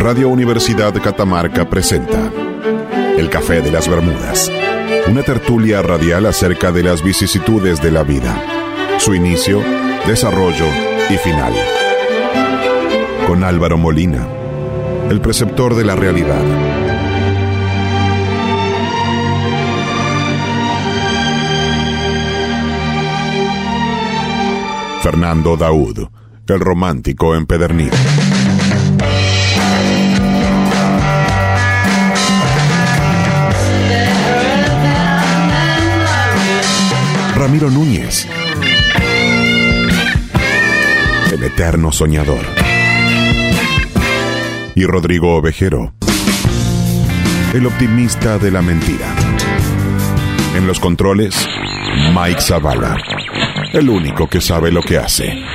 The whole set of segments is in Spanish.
Radio Universidad Catamarca presenta El Café de las Bermudas, una tertulia radial acerca de las vicisitudes de la vida, su inicio, desarrollo y final. Con Álvaro Molina, el preceptor de la realidad. Fernando Daud, el romántico empedernido. Ramiro Núñez, el eterno soñador. Y Rodrigo Ovejero, el optimista de la mentira. En los controles, Mike Zavala, el único que sabe lo que hace.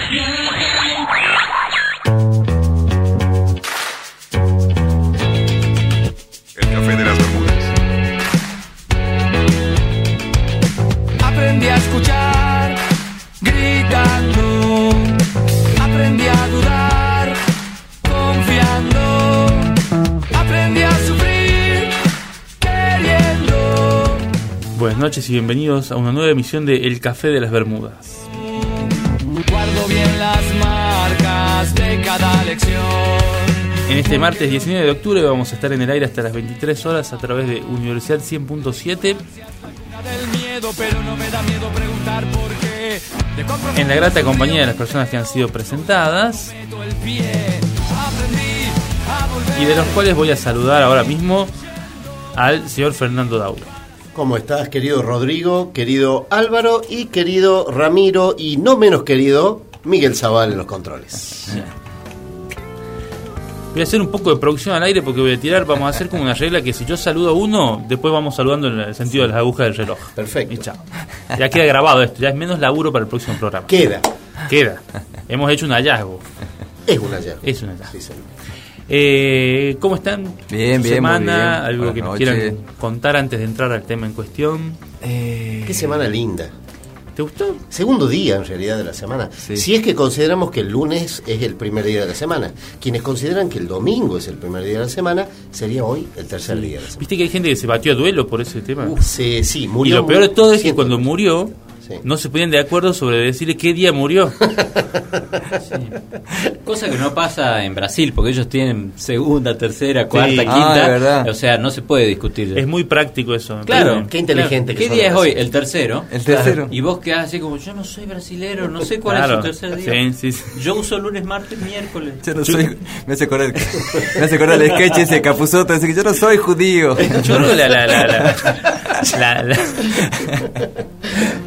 Noches y bienvenidos a una nueva emisión de El Café de las Bermudas. Guardo bien las marcas de cada lección. En este martes 19 de octubre vamos a estar en el aire hasta las 23 horas a través de Universidad 100.7 Del miedo, pero no me da miedo preguntar por qué. De cuán en la grata compañía de las personas que han sido presentadas y de los cuales voy a saludar ahora mismo al señor Fernando Dauro. ¿Cómo estás, querido Rodrigo, querido Álvaro y querido Ramiro y no menos querido Miguel Zaval en los controles? Voy a hacer un poco de producción al aire porque voy a tirar, vamos a hacer como una regla que si yo saludo a uno, después vamos saludando en el sentido de las agujas del reloj. Perfecto. Y chao. Ya queda grabado esto, ya es menos laburo para el próximo programa. Queda. Queda. Hemos hecho un hallazgo. Es un hallazgo. Es un hallazgo. Sí, señor. Eh, ¿Cómo están? Bien, ¿Su bien, muy semana? bien. ¿Algo Buenas que nos noches. quieran contar antes de entrar al tema en cuestión? Qué semana linda. ¿Te gustó? Segundo día, en realidad, de la semana. Sí. Si es que consideramos que el lunes es el primer día de la semana. Quienes consideran que el domingo es el primer día de la semana, sería hoy el tercer día de la semana. ¿Viste que hay gente que se batió a duelo por ese tema? Uf, sí, sí, y murió. lo peor de todo es que cuando murió, Sí. no se ponían de acuerdo sobre decirle qué día murió. Cosa que no pasa en Brasil, porque ellos tienen segunda, tercera, cuarta, Sí. quinta. Ah. O sea, no se puede discutir. es muy práctico eso. claro. Qué inteligente Claro. que ¿Qué día es hoy? El tercero. El tercero. Y vos quedás así como, yo no soy brasilero, no sé cuál Claro. es su tercer día. Sí, sí, sí. Yo uso lunes, martes, miércoles. Yo no soy. Me hace acordar, me hace acordar el sketch ese de Capuzoto. Dice que yo no soy judío. Yo la, la, la, la- la- la-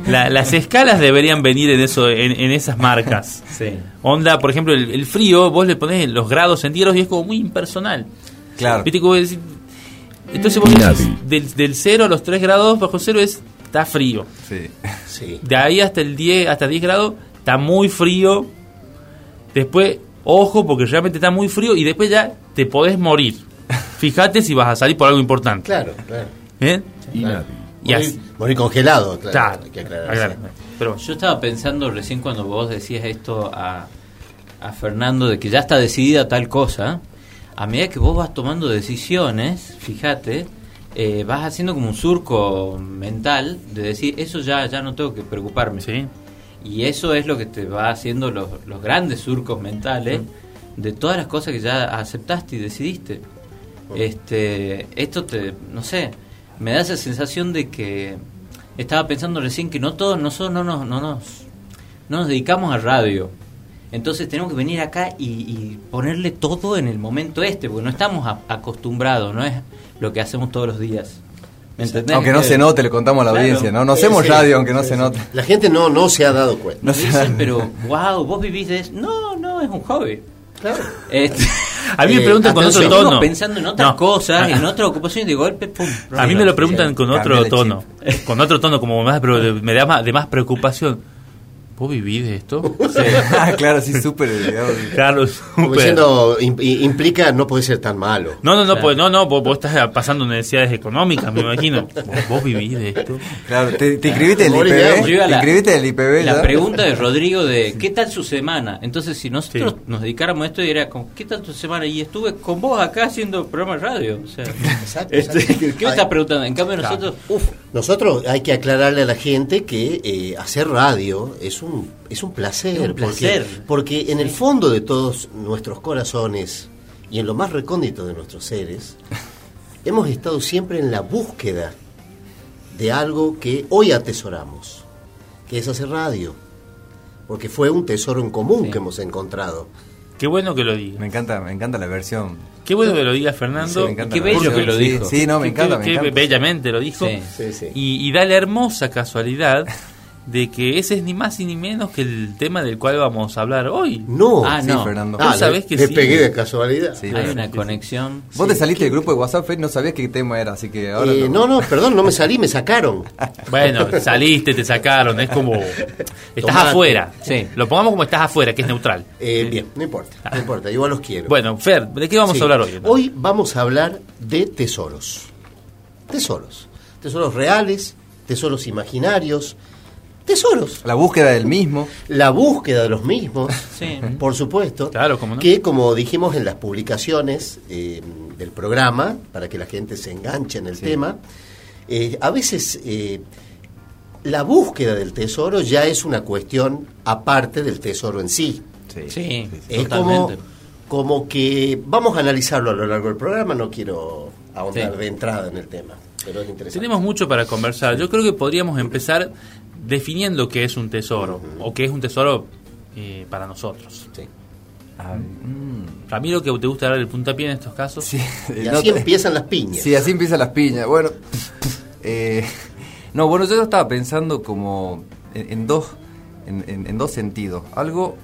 la- las escalas deberían venir en eso, en, en esas marcas. Sí. Onda, por ejemplo, el, el frío, vos le ponés los grados centígrados y es como muy impersonal. Claro. ¿Viste cómo decir? Entonces vos decís, del, del 0 a los 3 grados bajo cero es está frío. Sí. Sí. De ahí hasta el 10, hasta 10 grados está muy frío. Después, ojo, porque realmente está muy frío y después ya te podés morir. Fíjate si vas a salir por algo importante. Claro, claro. ¿Eh? claro. Y Morir, así. morir congelado, claro. Claro, hay que aclarar, aclarar. sí. Pero. Yo estaba pensando recién cuando vos decías esto a, a Fernando de que ya está decidida tal cosa. A medida que vos vas tomando decisiones, fíjate, eh, vas haciendo como un surco mental de decir, eso ya, ya no tengo que preocuparme. Sí. Y eso es lo que te va haciendo los, los grandes surcos mentales de todas las cosas que ya aceptaste y decidiste. Este, esto te, no sé, me da esa sensación de que estaba pensando recién que no todos nosotros no nos, no nos, no nos dedicamos a radio. Entonces tenemos que venir acá y, y ponerle todo en el momento este, porque no estamos a- acostumbrados, no es lo que hacemos todos los días. Aunque no se note, le contamos a la Claro. audiencia, ¿no? No hacemos sí, radio aunque no sí, se note. La gente no, no se ha dado cuenta. No se Dicen, pero wow, vos vivís de eso. No, no, es un hobby. Claro. Este, A mí me Eh, preguntan con otro tono. Pensando en otras No. cosas, en otras ocupaciones y de golpe, pum. A mí me lo preguntan con otro tono. Con otro tono, como más, pero me da más, de más preocupación. ¿Vos vivís de esto? Sí. Ah, claro, sí, súper. Claro, Como súper. diciendo, implica no puede ser tan malo. No, no, no, Claro. pues, no, no, vos, vos estás pasando necesidades económicas, me imagino. ¿Vos, vos vivís de esto? Claro, te, te inscribiste en el IPB. Te inscribiste en el IPB. La pregunta de Rodrigo de ¿qué tal su semana? Entonces, si nosotros Sí. nos dedicáramos a esto, diría como, ¿qué tal tu semana? Y estuve con vos acá haciendo programa de radio. O sea, Exacto, este, exacto. ¿qué me estás preguntando? En cambio, nosotros, Nosotros hay que aclararle a la gente que eh, hacer radio es un, es un placer. Es un placer. Porque, porque en el fondo de todos nuestros corazones y en lo más recóndito de nuestros seres, hemos estado siempre en la búsqueda de algo que hoy atesoramos, que es hacer radio. Porque fue un tesoro en común Sí. que hemos encontrado. Qué bueno que lo digas. Me encanta, me encanta la versión. Qué bueno que lo diga Fernando. Sí, qué bello versión. que lo Sí, dijo. Sí, no, me encanta, qué- me qué encanta. bellamente lo dijo. Sí. Sí, sí. Y, y da la hermosa casualidad de que ese es ni más ni menos que el tema del cual vamos a hablar hoy. No. Ah, Sí, no. Fernando. Ah, sabés que le sí. pegué de casualidad. Sí, hay claro. una conexión. Vos te saliste del grupo de WhatsApp, Fede, no sabías qué tema era, así que ahora. Eh, no, no, perdón, no me salí, me sacaron. Bueno, saliste, te sacaron, es como... Estás Tomate. afuera. Sí. Lo pongamos como estás afuera, que es neutral. Eh, bien, no importa, no importa, igual los quiero. Bueno, Fer, ¿de qué vamos Sí. a hablar hoy? Hoy vamos a hablar de tesoros. Tesoros. Tesoros reales, tesoros imaginarios, tesoros. La búsqueda del mismo. La búsqueda de los mismos, Sí. por supuesto. Claro, cómo no. Que como dijimos en las publicaciones eh, del programa, para que la gente se enganche en el tema, eh, a veces eh, la búsqueda del tesoro ya es una cuestión aparte del tesoro en sí. Sí. Sí, Es como, totalmente. como que vamos a analizarlo a lo largo del programa, no quiero ahondar Sí. de entrada en el tema, pero es interesante. Tenemos mucho para conversar. Yo creo que podríamos empezar definiendo qué es un tesoro o qué es un tesoro eh, para nosotros. Sí. Ah, mm, Ramiro, que te gusta dar el puntapié en estos casos. sí. Y No así te- empiezan las piñas. Sí, así empiezan las piñas. Bueno, eh, no, bueno, yo estaba pensando como en, en dos, en, en- en dos sentidos. Algo,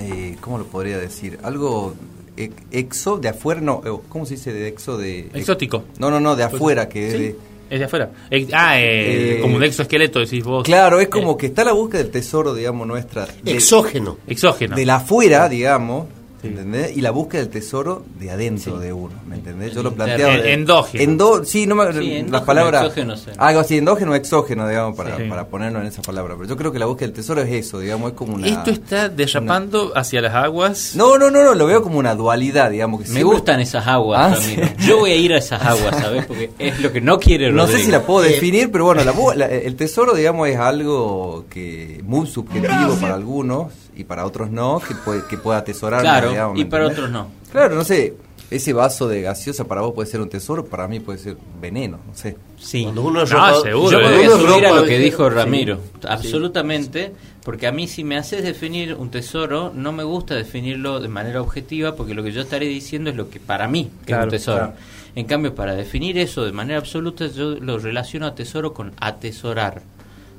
eh, ¿cómo lo podría decir? Algo ex- exo, de afuera, no, eh, ¿cómo se dice de exo? De, Exótico. No, no, no, de afuera, que Sí, de- Es de afuera. Ah, eh, Eh, como un exoesqueleto, decís vos. Claro, es como Eh, que está la búsqueda del tesoro, digamos, nuestra. de- Exógeno. Exógeno. de la afuera, digamos, Sí. ¿entendés? Y la búsqueda del tesoro de adentro Sí. de uno, ¿me entendés? Yo El lo planteaba... de- En- endógeno. Endo- sí, no me, Sí, endógeno, las palabras... exógeno, sí. Algo así, endógeno o exógeno, digamos, para, Sí. para ponernos en esa palabra. Pero yo creo que la búsqueda del tesoro es eso, digamos, es como una... Esto está derrapando hacia las aguas. No, no, no, no, lo veo como una dualidad, digamos. Que Me siempre- gustan esas aguas, Ah. Yo voy a ir a esas aguas, ¿sabes? Porque es lo que no quiere No sé Rodrigo. si la puedo Eh, definir, pero bueno, la bu- la- el tesoro, digamos, es algo que muy subjetivo para algunos y para otros no, que puede, que pueda atesorar. Claro, y ¿me para otros no. Claro, no sé, ese vaso de gaseosa para vos puede ser un tesoro, para mí puede ser veneno, no sé. Sí. Cuando uno es No, ropa- seguro, Yo eh. voy a subir a ropa lo que dijo Sí. Ramiro, absolutamente, porque a mí si me haces definir un tesoro, no me gusta definirlo de manera objetiva, porque lo que yo estaré diciendo es lo que para mí es un tesoro. claro. En cambio, para definir eso de manera absoluta, yo lo relaciono a tesoro con atesorar.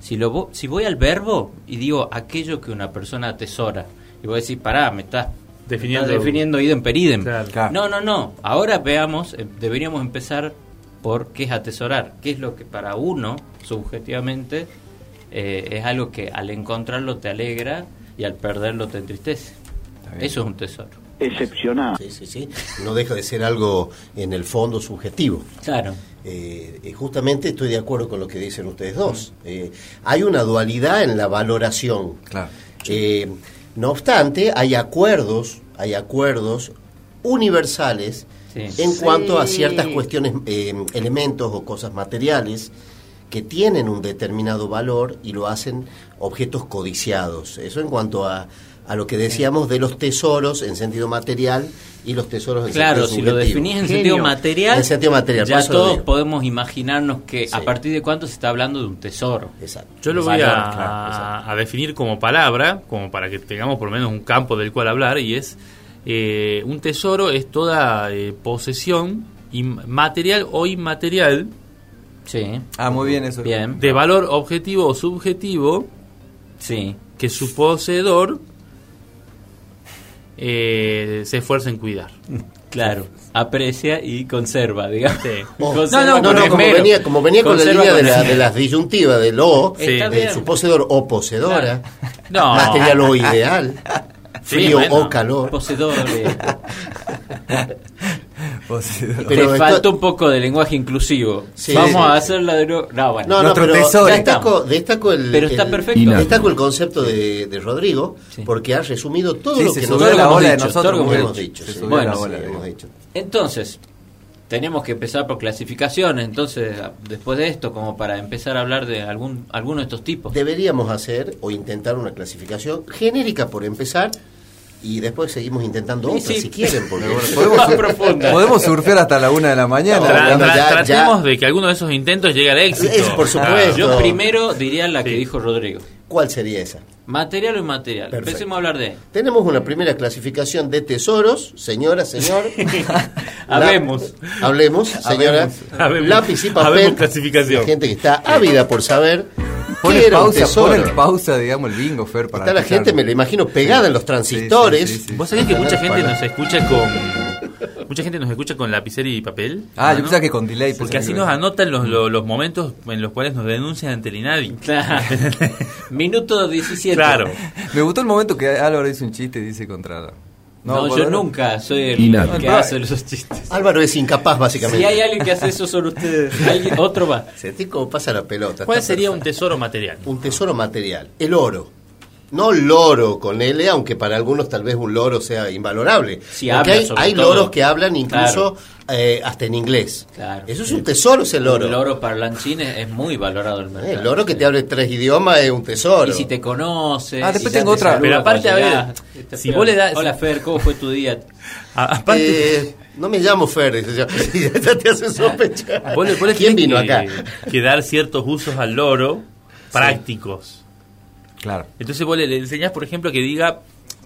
Si, lo, vo- si voy al verbo y digo aquello que una persona atesora, y voy a decir, pará, me estás Definiendo- me estás definiendo idem per idem. Claro. Claro. No, no, no. Ahora veamos, eh, deberíamos empezar por qué es atesorar. ¿Qué es lo que para uno, subjetivamente, eh, es algo que al encontrarlo te alegra y al perderlo te entristece? Eso es un tesoro. excepcional. Sí, sí, sí. No deja de ser algo en el fondo subjetivo. Claro. Eh, justamente estoy de acuerdo con lo que dicen ustedes dos. Eh, hay una dualidad en la valoración. Claro. Eh, no obstante, hay acuerdos, hay acuerdos universales Sí. en Sí. cuanto a ciertas cuestiones, eh, elementos o cosas materiales que tienen un determinado valor y lo hacen objetos codiciados. Eso en cuanto a, a lo que decíamos de los tesoros en sentido material y los tesoros en Claro, sentido si lo definís en Genio. sentido material, En sentido material, ya todos podemos imaginarnos que a partir de cuánto se está hablando de un tesoro. Exacto. Yo lo voy Valor, a, claro, a definir como palabra, como para que tengamos por lo menos un campo del cual hablar, y es eh, un tesoro es toda eh, posesión material o inmaterial Sí. Ah, muy bien eso. Bien. de valor objetivo o subjetivo Sí. que su poseedor eh, se esfuerza en cuidar. Claro, aprecia y conserva, digamos. Sí. Oh, Conserva no, no, no, como venía, como venía con la línea de, la, de las disyuntivas del O, Sí. De bien. su poseedor o poseedora, No. material o ideal, Sí, frío bueno. o calor. Poseedor. Pero Te esto- falta un poco de lenguaje inclusivo. Sí, Vamos sí, a sí. hacerla de nuevo. No, bueno. No, no, Nuestro pero tesoro. destaco, destaco el, Pero está el- perfecto. Innato. destaco el concepto de, de Rodrigo, Sí. porque ha resumido todo Sí, lo que nosotros la hemos de dicho, nosotros, hemos la hemos. Entonces, tenemos que empezar por clasificaciones. Entonces, después de esto, como para empezar a hablar de algún alguno de estos tipos. Deberíamos hacer o intentar una clasificación genérica por empezar y después seguimos intentando Sí, otras sí. si quieren. Porque Podemos, Más profunda. podemos surfear hasta la una de la mañana. No, Tra- bueno, tra- ya- tratemos ya- de que alguno de esos intentos llegue al éxito. Es, por supuesto. Claro. Yo primero diría la que dijo Rodrigo. ¿Cuál sería esa? Material o inmaterial. Perfecto. Empecemos a hablar de. Tenemos una primera clasificación de tesoros, señora, señor. Habemos. La- hablemos, señora. Habemos. Lápiz y papel. Habemos clasificación. Hay gente que está ávida por saber Pone qué era un pausa, pausa, digamos, el bingo, Fer, para Está la gente, me la imagino, pegada en los transistores. Sí, sí, sí, sí. ¿Vos sabés que mucha gente Para- nos escucha con. Mucha gente nos escucha con lapicero y papel? Ah, yo pensaba que con delay. Porque así nos anotan los, los, los momentos en los cuales nos denuncian ante el INADI. Claro. Minuto 17. Claro. Me gustó el momento que Álvaro dice un chiste y dice contra... No, yo nunca soy el que hace esos chistes. Álvaro es incapaz, básicamente. Si hay alguien que hace eso, son ustedes. Alguien- otro va. Sentí cómo pasa la pelota. ¿Cuál sería un tesoro material? un tesoro material? El oro. No loro con L, aunque para algunos tal vez un loro sea invalorable. Sí, Porque habla, hay, hay loros que hablan incluso eh, hasta en inglés. Claro. Eso es un tesoro, ese loro. El loro parlanchín es, es muy valorado en el mercado. Eh, el loro que te hable tres idiomas es un tesoro. Y si te conoce. Ah, después si tengo te otra. Pero aparte, a ver, si vos le das- Hola Fer, ¿cómo fue tu día? A- aparte, Eh, no me llamo Fer, ya te hace sospechar. vos vos ¿Quién vino que, acá? que dar ciertos usos al loro prácticos. Claro. Entonces vos le, le enseñás, por ejemplo, que diga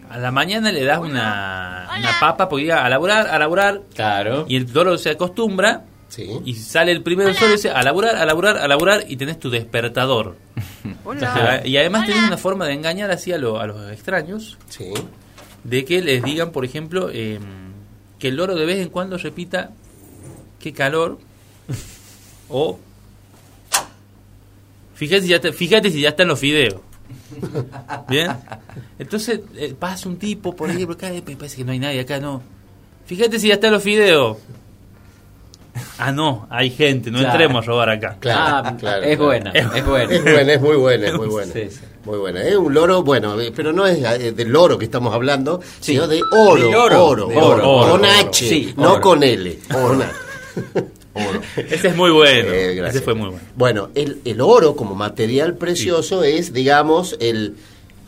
a la mañana le das una, una papa porque diga a laburar, a laburar, Claro. y el loro se acostumbra Sí. y sale el primero solo y dice a laburar, a laburar, a laburar y tenés tu despertador. Entonces, y además tenés una forma de engañar así a, lo- a los extraños Sí. de que les digan, por ejemplo, eh, que el loro de vez en cuando repita qué calor o fíjate si ya, está- fíjate si ya están los fideos. Bien, entonces eh, pasa un tipo por ahí, por acá, eh, me parece que no hay nadie acá, no. Fíjate si ya están los fideos. Ah, no, hay gente, no Claro. entremos a robar acá. Claro, ah, claro, es claro. buena, es buena. Es buena, es muy buena, es muy buena. Sí, sí. Muy buena. Es un loro, bueno, pero no es eh, del loro que estamos hablando, Sí. sino de oro, oro. oro, De oro, oro, con oro. H, Sí, no oro. con L. Con H. Ese es muy bueno. Eh. Ese fue muy bueno. Bueno, el, el oro como material precioso es, digamos, el,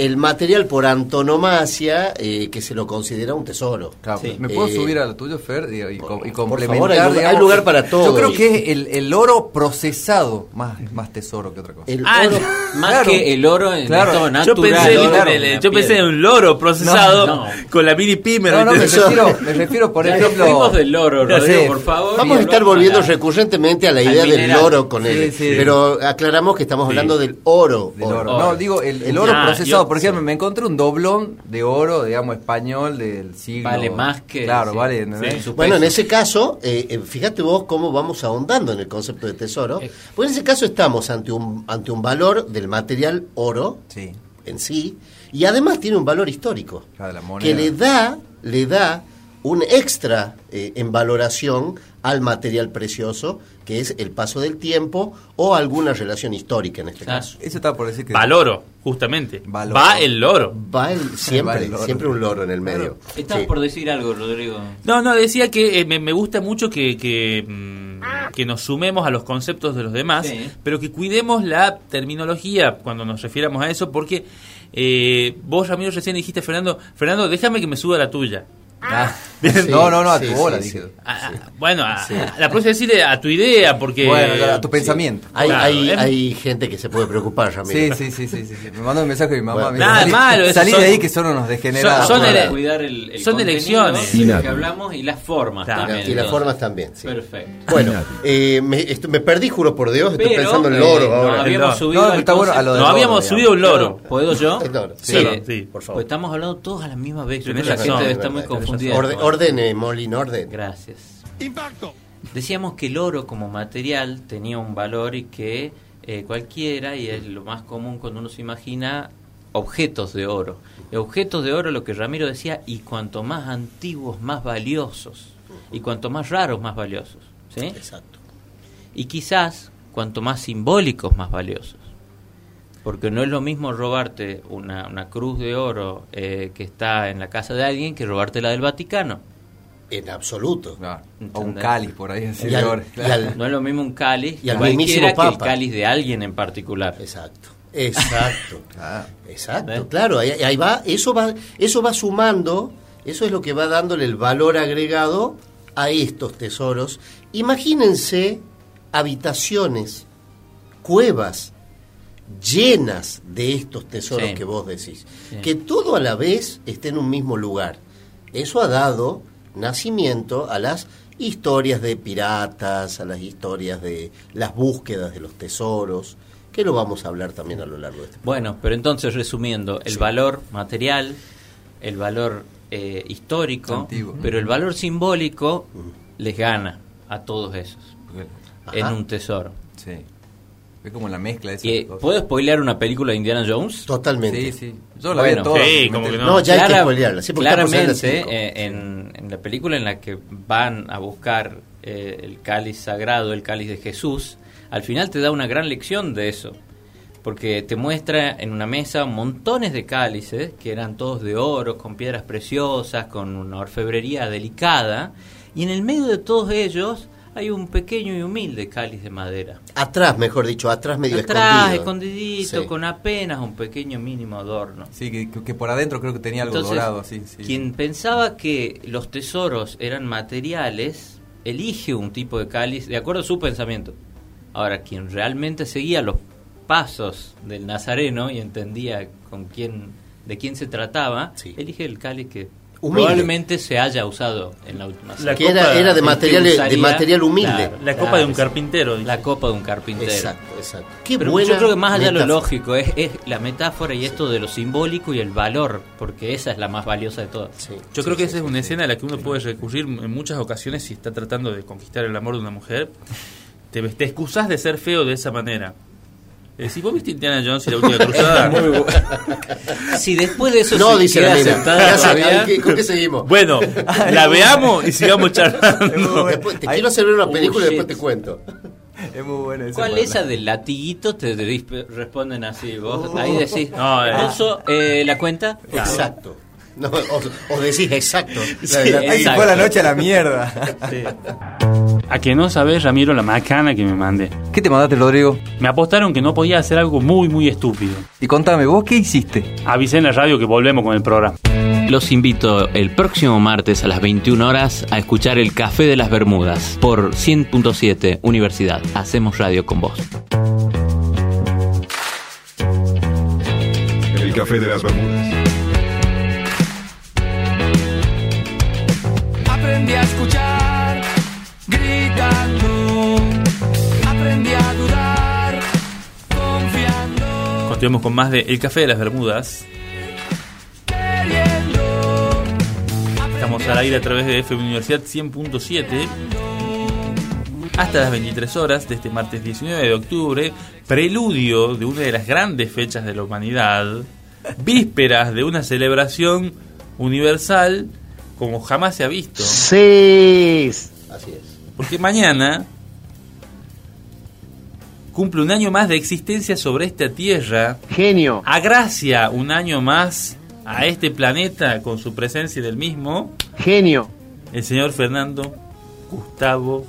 el material por antonomasia eh, que se lo considera un tesoro. Claro, Sí. ¿Me puedo Eh, subir a lo tuyo, Fer? Y, y com- y por complementar. favor, hay lugar- hay digamos, lugar para todo. Yo creo que es el, el oro procesado más, más tesoro que otra cosa. El Ah, oro, Más Claro. que el oro en Claro. estado Yo natural. pensé, el- yo pensé en un loro procesado No, no. con la mini pimer. No, no, me refiero, me refiero, por ejemplo. del loro, Rodrigo, sé. por favor. Vamos a estar volviendo recurrentemente a la al idea del loro con Sí, él, sí. pero aclaramos que estamos hablando del oro. No, digo, el, el oro Ah, procesado. Por ejemplo, me encontré un doblón de oro, digamos, español del siglo. Vale más que- Claro, sí. vale. Sí. ¿entendés? Su Bueno, en ese caso, eh, eh, fíjate vos cómo vamos ahondando en el concepto de tesoro. Eh. Porque en ese caso estamos ante un, ante un valor del material oro Sí. en sí, y además tiene un valor histórico, Claro, la moneda. que le da, le da un extra eh, en valoración al material precioso, que es el paso del tiempo o alguna relación histórica en este Claro. caso. Eso estaba por decir que. Valoro, justamente. Valoro. Va el loro. Va el- siempre, Va el loro. siempre un loro en el medio. Estabas Sí. por decir algo, Rodrigo. No, no, decía que eh, me, me gusta mucho que, que, mm, que nos sumemos a los conceptos de los demás, Sí. pero que cuidemos la terminología cuando nos refiramos a eso, porque eh, vos, Ramiro, recién dijiste, Fernando, Fernando, déjame que me suba la tuya. Ah. Sí, no, no, no, a sí, tu sí, bola, sí. dije. A- a- bueno, a, a- la próxima decirle a tu idea, porque... Bueno, a tu pensamiento. Hay, Claro, hay, es- hay gente que se puede preocupar, Ramiro. Sí, sí, sí, sí. Me mandó un mensaje a mi mamá. Bueno, me dijo, nada salí, malo, eso salí son- de ahí que son unos degenerados. son cuidar el, el son elecciones. de lo que hablamos y las formas Claro. también. y las formas también. sí. Perfecto. Bueno, eh, me, esto- me perdí, juro por Dios, estoy Pero, pensando en eh, loro no ahora. habíamos loro. subido No, habíamos subido un loro. ¿Puedo yo? Sí, por favor. Pues estamos hablando todos a la misma vez. Yo creo Tenés que la razón, gente es está muy verdad, confundida. Orde- con esto. orden, eh, Molin orden. Gracias. Decíamos que el oro como material tenía un valor y que eh, cualquiera, y es lo más común cuando uno se imagina objetos de oro. Y objetos de oro, lo que Ramiro decía, y cuanto más antiguos, más valiosos. Y cuanto más raros, más valiosos. ¿sí? Exacto. Y quizás, cuanto más simbólicos, más valiosos. Porque no es lo mismo robarte una, una cruz de oro eh, que está en la casa de alguien que robarte la del Vaticano. En absoluto. Claro. O un cáliz por ahí. así de oro. No es lo mismo un cáliz Y al cualquiera mismísimo que el cáliz de alguien en particular. Exacto. Exacto. Ah, Exacto, ¿Ves? claro, ahí, ahí va, eso va, eso va sumando, eso es lo que va dándole el valor agregado a estos tesoros. Imagínense habitaciones, cuevas llenas de estos tesoros Sí. que vos decís, Sí. que todo a la vez esté en un mismo lugar. Eso ha dado nacimiento a las historias de piratas, a las historias de las búsquedas de los tesoros, que lo vamos a hablar también a lo largo de este Bueno, pero entonces resumiendo, el Sí. valor material, el valor eh, histórico, Antiguo. pero el valor simbólico les gana a todos esos Ajá. en un tesoro. sí. Es como la mezcla de esas cosas. ¿Puedo spoilear una película de Indiana Jones? Totalmente. Sí, sí. Yo la Bueno, vi toda. sí, como que no. No, ya hay que Clara- spoilearla, sí, claramente, eh, en, en la película en la que van a buscar eh, el cáliz sagrado, el cáliz de Jesús, al final te da una gran lección de eso. Porque te muestra en una mesa montones de cálices, que eran todos de oro, con piedras preciosas, con una orfebrería delicada, y en el medio de todos ellos hay un pequeño y humilde cáliz de madera. Atrás, mejor dicho, atrás medio Atrás, escondido. escondidito, Sí. con apenas un pequeño mínimo adorno. Sí, que, que por adentro creo que tenía algo Entonces, dorado, sí, sí. quien pensaba que los tesoros eran materiales, elige un tipo de cáliz de acuerdo a su pensamiento. Ahora, quien realmente seguía los pasos del Nazareno y entendía con quién, de quién se trataba, Sí. elige el cáliz que Humilde. probablemente se haya usado en la última La cena. Que era, copa- era de material, de material humilde. Claro. La copa Claro, de un carpintero. dice. La copa de un carpintero. Exacto, exacto. Qué Pero yo creo que más allá de lo lógico es, es la metáfora y esto de lo simbólico y el valor, porque esa es la más valiosa de todas. Sí, Yo sí, creo que sí, esa es una sí. escena a la que uno puede recurrir en muchas ocasiones si está tratando de conquistar el amor de una mujer. Te, te excusas de ser feo de esa manera. Si vos viste Indiana Jones y la última cruzada. Si después de eso No, se dice queda la mina. aceptada Ya sé, todavía, ¿qué- ¿Con qué seguimos? bueno, la veamos y sigamos charlando. Después- te Ahí- quiero hacer ver una Oh, película y después shit. te cuento. Es muy buena esa. ¿cuál parte. esa del latiguito? Te responden así. Vos ahí decís, No, eh. "Uso, eh, la cuenta. Exacto. No, o, o decís exacto. La- la- fue la noche a la mierda. A que no sabes, Ramiro, la macana que me mandé. ¿Qué te mandaste, Rodrigo? Me apostaron que no podía hacer algo muy, muy estúpido. Y contame, ¿vos qué hiciste? Avisé en la radio que volvemos con el programa. Los invito el próximo martes a las 21 horas a escuchar el Café de las Bermudas por 100.7 Universidad. Hacemos radio con vos. El café de las Bermudas. Aprendí a escuchar Continuamos con más de El Café de las Bermudas. Estamos al aire a través de FM Universidad 100.7 hasta las 23 horas de este martes 19 de octubre, preludio de una de las grandes fechas de la humanidad, vísperas de una celebración universal como jamás se ha visto. Así es. Porque mañana cumple un año más de existencia sobre esta tierra. Genio. Agracia un año más a este planeta con su presencia del mismo Genio. el señor Fernando Gustavo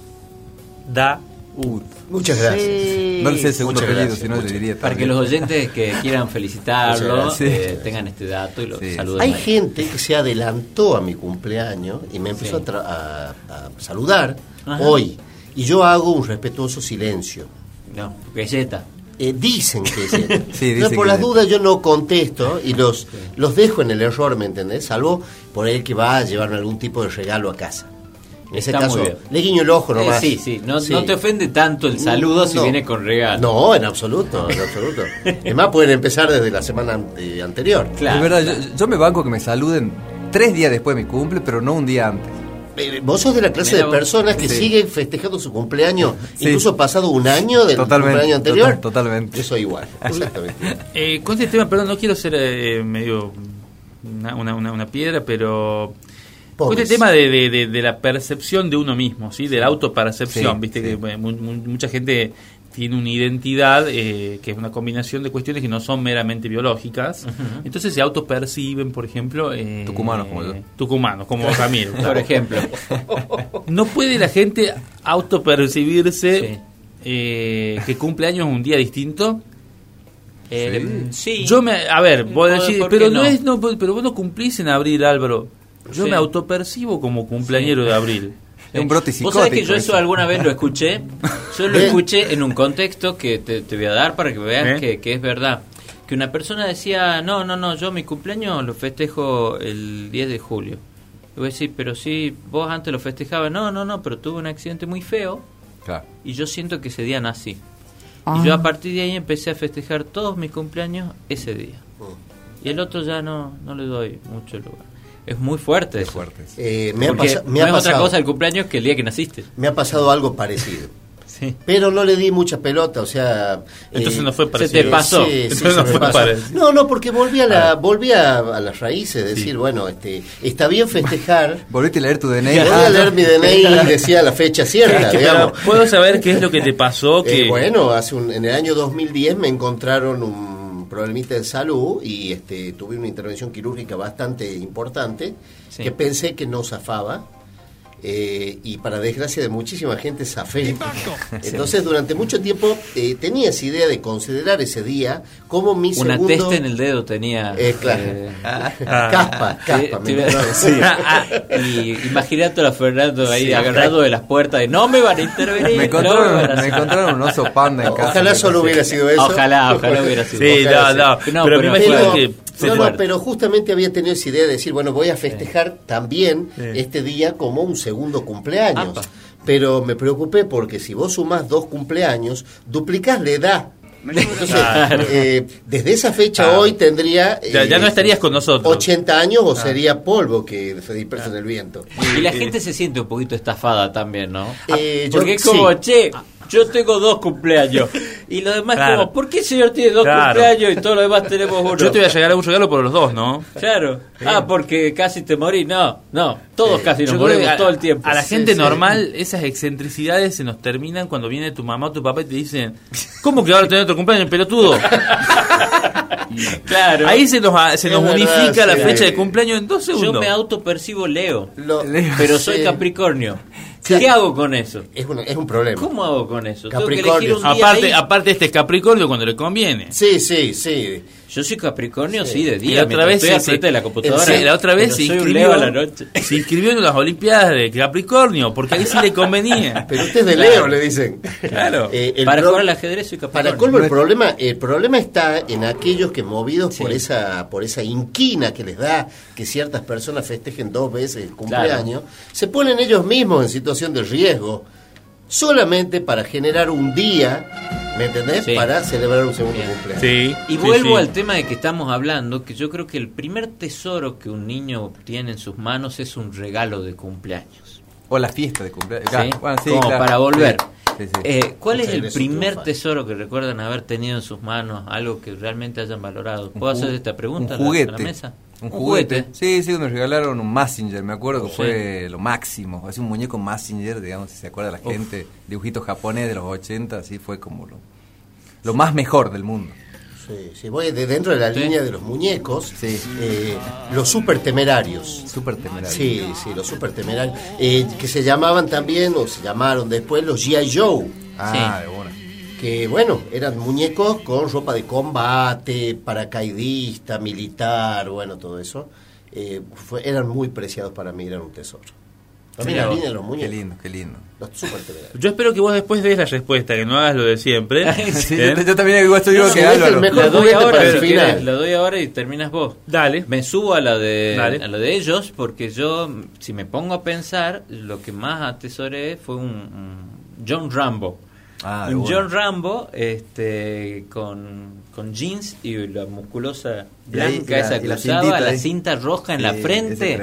Daud. Muchas gracias. No le sé el segundo Muchas apellido, gracias, si no diría Para que los oyentes que quieran felicitarlo eh, tengan este dato y lo Sí. saluden. Hay ahí. gente que se adelantó a mi cumpleaños y me empezó Sí. a, tra- a- a saludar Ajá. hoy. Y yo hago un respetuoso silencio. No, galleta. Eh, dicen que. Sí, dicen por que las es. dudas yo no contesto y los, los dejo en el error, ¿me entendés? Salvo por el que va a llevarme algún tipo de regalo a casa. En ese Está muy caso, bien. le guiño el ojo Eh, nomás. sí, sí, no, Sí. no te ofende tanto el saludo si No. viene con regalo. No, en absoluto, en absoluto. Es más, pueden empezar desde la semana ante- anterior. Claro. de verdad, yo, yo me banco que me saluden tres días después de mi cumple, pero no un día antes. Eh, Vos sos de la clase de personas que Sí. siguen festejando su cumpleaños, Sí. incluso pasado un año del Totalmente, cumpleaños anterior. total- totalmente. Yo soy igual, exactamente. Eh, con este tema, perdón, no quiero ser eh, medio una, una, una- una piedra, pero con este tema de, de- de- de la percepción de uno mismo, ¿sí? de la autopercepción, Sí, viste sí. que mucha gente tiene una identidad eh, que es una combinación de cuestiones que no son meramente biológicas, entonces se autoperciben, por ejemplo, eh, Tucumanos como yo. tucumanos, como Ramiro. Por ejemplo. No puede la gente autopercibirse Sí. eh, que cumple años un día distinto. Eh, sí. Yo me, a ver, vos ¿Por- decís, pero no? no? es, no, pero vos no cumplís en abril, Álvaro. Yo Sí. me autopercibo como cumpleañero de abril. Es un brote Vos sabés que yo eso eso. alguna vez lo escuché. Yo lo ¿Eh? escuché en un contexto que te, te voy a dar para que veas ¿Eh? que, que es verdad. Que una persona decía, no, no, no, yo mi cumpleaños lo festejo el 10 de julio. Y voy a decir, pero sí, vos antes lo festejabas. No, no, no, pero tuve un accidente muy feo Claro. y yo siento que ese día nací. Y yo a partir de ahí empecé a festejar todos mis cumpleaños ese día. Y el otro ya no, no le doy mucho lugar. Es muy fuerte Es fuerte. Eh, me, ha me no ha es otra pasado, cosa el cumpleaños que el día que naciste. me ha pasado algo parecido. Sí. Pero no le di mucha pelota, o sea... Entonces eh, no fue se parecido. te pasó. Sí, sí, Entonces se no fue pasó. parecido. No, no, porque volví a la, volví a, a las raíces, decir, bueno, este, está bien festejar. Volviste a leer tu DNI. Voy Ah, a no. leer mi DNI y decía la fecha cierta, Es que, digamos. pero, ¿Puedo saber qué es lo que te pasó? Que, Eh, bueno, hace un, en el año 2010 me encontraron un problemita de salud y este, tuve una intervención quirúrgica bastante importante Sí. que pensé que no zafaba. Eh, y para desgracia de muchísima gente zafé. Entonces durante mucho tiempo eh, tenía esa idea de considerar ese día como mi Una segundo... testa en el dedo tenía. Eh, claro. eh, Caspa, caspa. te- me te- encontraron. sí. Ah, y imagínate a Fernando ahí Sí. agarrado de las puertas de no me van a intervenir. Me no me encontraron, me hacer". encontraron un oso panda en casa. Ojalá solo hubiera sido eso. Ojalá, ojalá hubiera sido. Sí, no, Ojalá no, No, pero, pero me imagino Pero, que... no, no, pero justamente había tenido esa idea de decir, bueno, voy a festejar también este día como un segundo cumpleaños. Apa. Pero me preocupé porque si vos sumás dos cumpleaños, duplicás la edad. Entonces, Claro. eh, desde esa fecha Claro. hoy tendría... Ya- ya no eh, estarías con nosotros. 80 años o sería polvo que se dispersa en el viento. Y la gente se siente un poquito estafada también, ¿no? Eh, yo- Porque es como, sí. che, yo tengo dos cumpleaños. Y los demás Claro. como, ¿por qué el señor tiene dos Claro. cumpleaños y todos los demás tenemos uno? Yo te voy a llegar a un regalo por los dos, ¿no? Claro. Ah, porque casi te morí. No, no. Todos casi nos Yo morimos a, todo el tiempo. a la Sí, gente sí. normal, esas excentricidades se nos terminan cuando viene tu mamá o tu papá y te dicen, ¿cómo que ahora tenés otro cumpleaños, pelotudo? Claro. Ahí se nos, se nos verdad, unifica la fecha de cumpleaños en dos Yo segundos. me autopercibo Leo, Lo- pero soy Capricornio. ¿Qué hago con eso? Es, una- es un problema. ¿Cómo hago con eso? Tengo que Capricornio. un día Aparte, ahí. aparte este es Capricornio cuando le conviene. Sí, sí, sí. Yo soy Capricornio, sí, de Y día. la otra vez estoy se- al frente de la computadora. Sí, la otra vez se inscribió, a la noche. se inscribió en las Olimpiadas de Capricornio, porque ahí sí le convenía. Pero usted es de Leo, le dicen. Claro. Eh, el Para pro- jugar al ajedrez soy Capricornio. Para colmo el problema, el problema está en aquellos que movidos Sí. por esa por esa inquina que les da que ciertas personas festejen dos veces el cumpleaños, se ponen ellos mismos en situación de riesgo solamente para generar un día, ¿me entendés? Sí. Para celebrar un segundo Bien. cumpleaños. Sí, Y vuelvo sí. al tema de que estamos hablando, que yo creo que el primer tesoro que un niño tiene en sus manos es un regalo de cumpleaños. O la fiesta de cumpleaños. ¿sí? Claro, bueno, sí, Como claro. para volver. Sí, sí, sí. Eh, ¿Cuál es el primer tesoro que recuerdan haber tenido en sus manos? Algo que realmente hayan valorado. ¿Puedo hacer esta pregunta a Un la- juguete. a la mesa? Un juguete. Sí, sí, nos regalaron un Messenger, me acuerdo que Sí. fue lo máximo. Es un muñeco Messenger, digamos, si se acuerda la gente. Dibujito japonés de los 80, así fue como lo, lo más mejor del mundo. Sí, sí, voy de dentro de la Sí. línea de los muñecos, Sí. eh, los super temerarios. Súper temerario. Sí, sí, los super temerarios, eh, que se llamaban también, o se llamaron después, los G.I. Joe. Ah, de buena. Que bueno, eran muñecos con ropa de combate, paracaidista, militar, bueno, todo eso. Eh, fue- eran muy preciados para mí, eran un tesoro. También la línea de los Qué muñecos, lindo, qué lindo. los super temerarios. Yo espero que vos después des la respuesta, que no hagas lo de siempre. Sí, ¿Eh? yo, yo también igual estoy No, sí, que Álvaro. La doy ahora, para el si final. querés, la doy ahora y terminas vos. Dale. Me subo a la de Dale. a la de ellos porque yo, si me pongo a pensar, lo que más atesoré fue un, un John Rambo. Ah, un. John Rambo este, con, con jeans y la musculosa blanca y esa que la usaba, la cinta roja en la Sí, frente.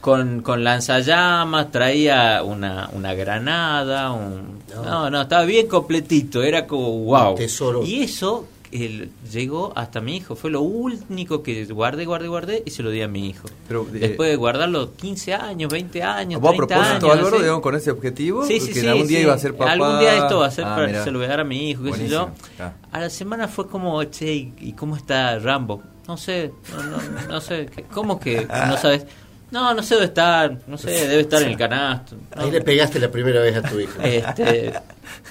Con, con lanzallamas, traía una, una granada, un... No. no, estaba bien completito, era como wow. Tesoro. Y eso el- llegó hasta mi hijo, fue lo único que guardé, guardé, guardé y se lo di a mi hijo. Pero, eh, Después de guardarlo 15 años, 20 años, ¿Vos a 30 propósito, años, Álvaro, digamos, con ese objetivo? Sí, sí, que sí. algún día iba a ser papá. Algún día esto va a ser Ah, para mirá. se lo voy a dar a mi hijo, qué sé yo. Está. A la semana fue como, che, ¿y cómo está Rambo? No sé, no, no, no sé. ¿qué- ¿Cómo que no sabes? No, no sé dónde está, no sé, debe estar en el canasto. No. Ahí le pegaste la primera vez a tu hijo. Este,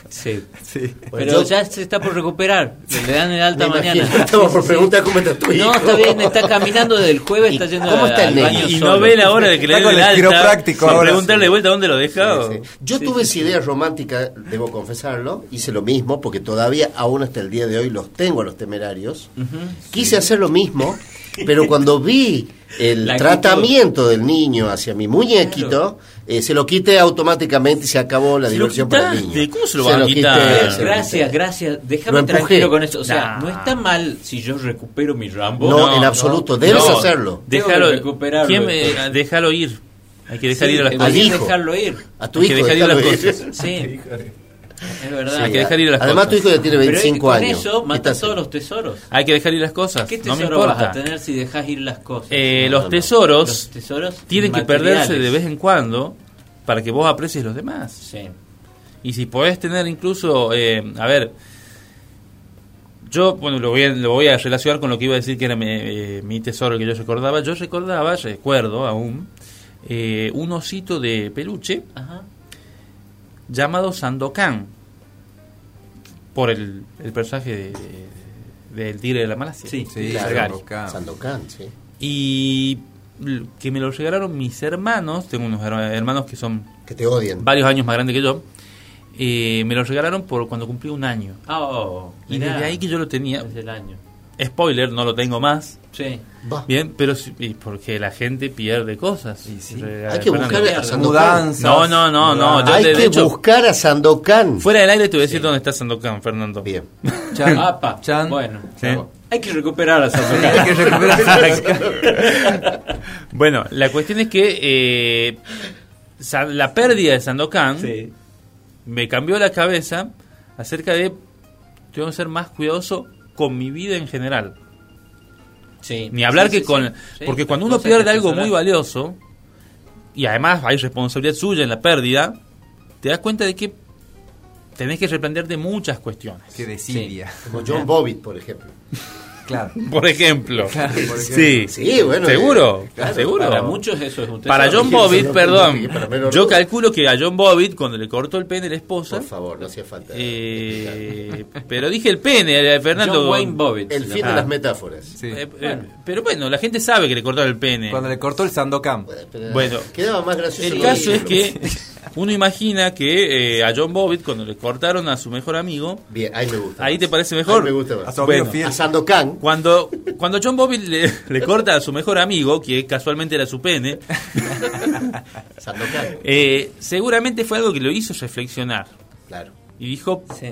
sí. Sí. Bueno, Pero yo- ya se está por recuperar. Le dan el alta Me mañana. imagino, Estamos por preguntar cómo está tu hijo. No, está bien, está caminando desde el jueves, ¿Y está yendo cómo a- está el al baño Y solo. no ve la hora de que le den el alta. preguntarle sí. de vuelta dónde lo dejó. Sí, sí. Yo tuve esa idea romántica, debo confesarlo, hice lo mismo, porque todavía, aún hasta el día de hoy, los tengo a los temerarios. Quise hacer lo mismo, pero cuando vi el La actitud. tratamiento del niño hacia mi muñequito, eh, se lo quité automáticamente y se acabó la ¿Se diversión para el niño. ¿Cómo se lo van a quitar? Gracias, gracias. Déjame tranquilo con eso. O sea, Nah. no está mal si yo recupero mi Rambo. No, en absoluto, debes no. hacerlo. Déjalo, que recuperarlo. ¿quién me- déjalo ir. Hay que dejar Sí, ir a las hay cosas. Al hijo. dejarlo ir. A tu Hay que hijo, dejar ir las ir. cosas. Sí. Es verdad. Hay que dejar ir las Además, cosas. tu hijo ya tiene Pero 25 con años. eso ¿Qué matas todos los tesoros. Hay que dejar ir las cosas. ¿Qué no me tesoro vas importa. a tener si dejas ir las cosas? Eh, No, los no. tesoros Los tesoros tienen que perderse de vez en cuando para que vos aprecies los demás. Sí. Y si podés tener incluso, eh, a ver, yo, bueno, lo voy, a, lo voy a relacionar con lo que iba a decir que era mi, eh, mi tesoro que yo recordaba. Yo recordaba, recuerdo aún, eh, un osito de peluche Ajá. Llamado Sandokan, por el, el personaje de, de- del tigre de la Malasia. Sí, Sí, Claro, Sargari. Sandokan. Sí. Y que me lo regalaron mis hermanos, tengo unos her- hermanos que son Que te odian. varios años más grandes que yo, eh, me lo regalaron por cuando cumplí un año. Oh, Y mirá. desde ahí que yo lo tenía, Desde el año. spoiler, no lo tengo más, Sí. Va. bien, pero y porque la gente pierde cosas. Y sí. Regala- Hay que buscar a Sandokan. No, no, no, no, yo Hay que hecho, buscar a Sandokan. fuera del aire te voy a decir dónde está Sandokan, Fernando. Bien. Chan, Apa, Chan. Bueno, Sí. hay que recuperar a Hay Sandokan. que recuperar. Bueno, la cuestión es que eh, la pérdida de Sandokan Sí. me cambió la cabeza acerca de tengo que ser más cuidadoso con mi vida en general. Sí. Ni hablar Sí, que sí, con... sí. Sí. Porque cuando uno pierde que algo muy valioso, y además hay responsabilidad suya en la pérdida, te das cuenta de que tenés que replantearte muchas cuestiones. Qué desidia. Como John Bobbitt, por ejemplo. Claro. Por ejemplo. Claro, por ejemplo. Sí. Sí, bueno. ¿Seguro? eh, claro. ¿Seguro? Para muchos eso es un tesoro. Para John Bobbitt, perdón, yo calculo que a John Bobbitt, cuando le cortó el pene a la esposa, Por favor, no hacía falta. eh, pero dije el pene, eh, Fernando. John Wayne Bobbitt. El fin de las metáforas. Sí. Eh, eh, pero bueno, la gente sabe que le cortaron el pene. Cuando le cortó el Sandokan. Bueno, quedaba más gracioso. El caso es que uno imagina que eh, a John Bobbitt, cuando le cortaron a su mejor amigo, Bien, ahí me gusta. ahí más. te parece mejor. Ahí me gusta A más. su amigo Bueno, fiel. A Sandokan. Cuando, cuando John Bobbitt le, le corta a su mejor amigo, que casualmente era su pene, Sandokan. eh, seguramente fue algo que lo hizo reflexionar. Claro. Y dijo, Sí.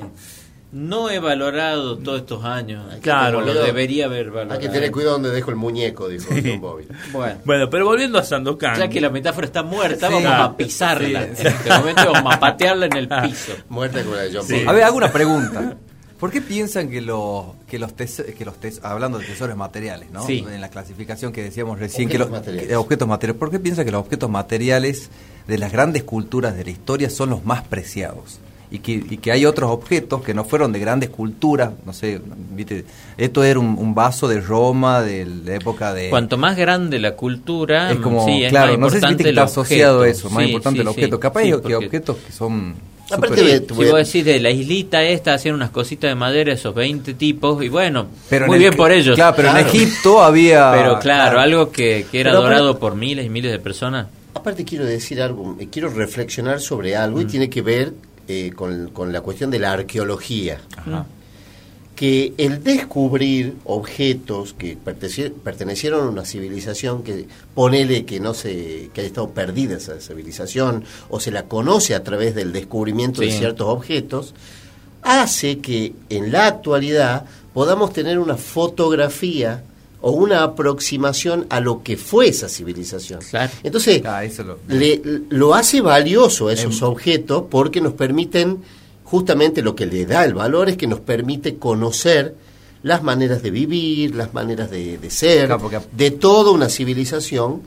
No he valorado todos estos años. Claro, lo debería haber valorado. Hay que tener cuidado donde dejo el muñeco, dijo John Bobbitt. Bueno, bueno, pero volviendo a Sandokan. ya que la metáfora está muerta, Sí. vamos Ah, a pisarla. sí. En este momento vamos a patearla en el piso. Muerta como la de John Sí. Bobbitt. A ver, hago una pregunta. ¿Por qué piensan que los que los tes- que los tes- hablando de tesoros materiales, ¿no? Sí. En la clasificación que decíamos recién Objetos que los materiales. que- objetos materiales. ¿Por qué piensan que los objetos materiales de las grandes culturas de la historia son los más preciados? Y que, y que hay otros objetos que no fueron de grandes culturas, no sé, ¿viste? esto era un, un vaso de Roma de la época de... Cuanto más grande la cultura, es como, sí, es claro, más no sé si viste que el está asociado a objeto. eso, más Sí, importante sí, el objeto. sí. Capaz Sí, hay que porque- objetos que son... Aparte de- Si vos decís de la islita esta, hacían unas cositas de madera, esos 20 tipos, y bueno, Pero muy el- bien por ellos. Claro, pero Claro. en Egipto había... Pero claro, algo que, que era Pero aparte- adorado por miles y miles de personas. Aparte quiero decir algo, eh, quiero reflexionar sobre algo y tiene que ver eh, con, con la cuestión de la arqueología. Ajá. Que el descubrir objetos que perteneci- pertenecieron a una civilización que ponele que no se que haya estado perdida esa civilización o se la conoce a través del descubrimiento de ciertos objetos hace que en la actualidad podamos tener una fotografía o una aproximación a lo que fue esa civilización. Claro. Entonces, Ah, eso lo- le- lo hace valioso a esos Em. objetos porque nos permiten, justamente lo que le da el valor es que nos permite conocer las maneras de vivir, las maneras de, de ser, Claro, porque- de toda una civilización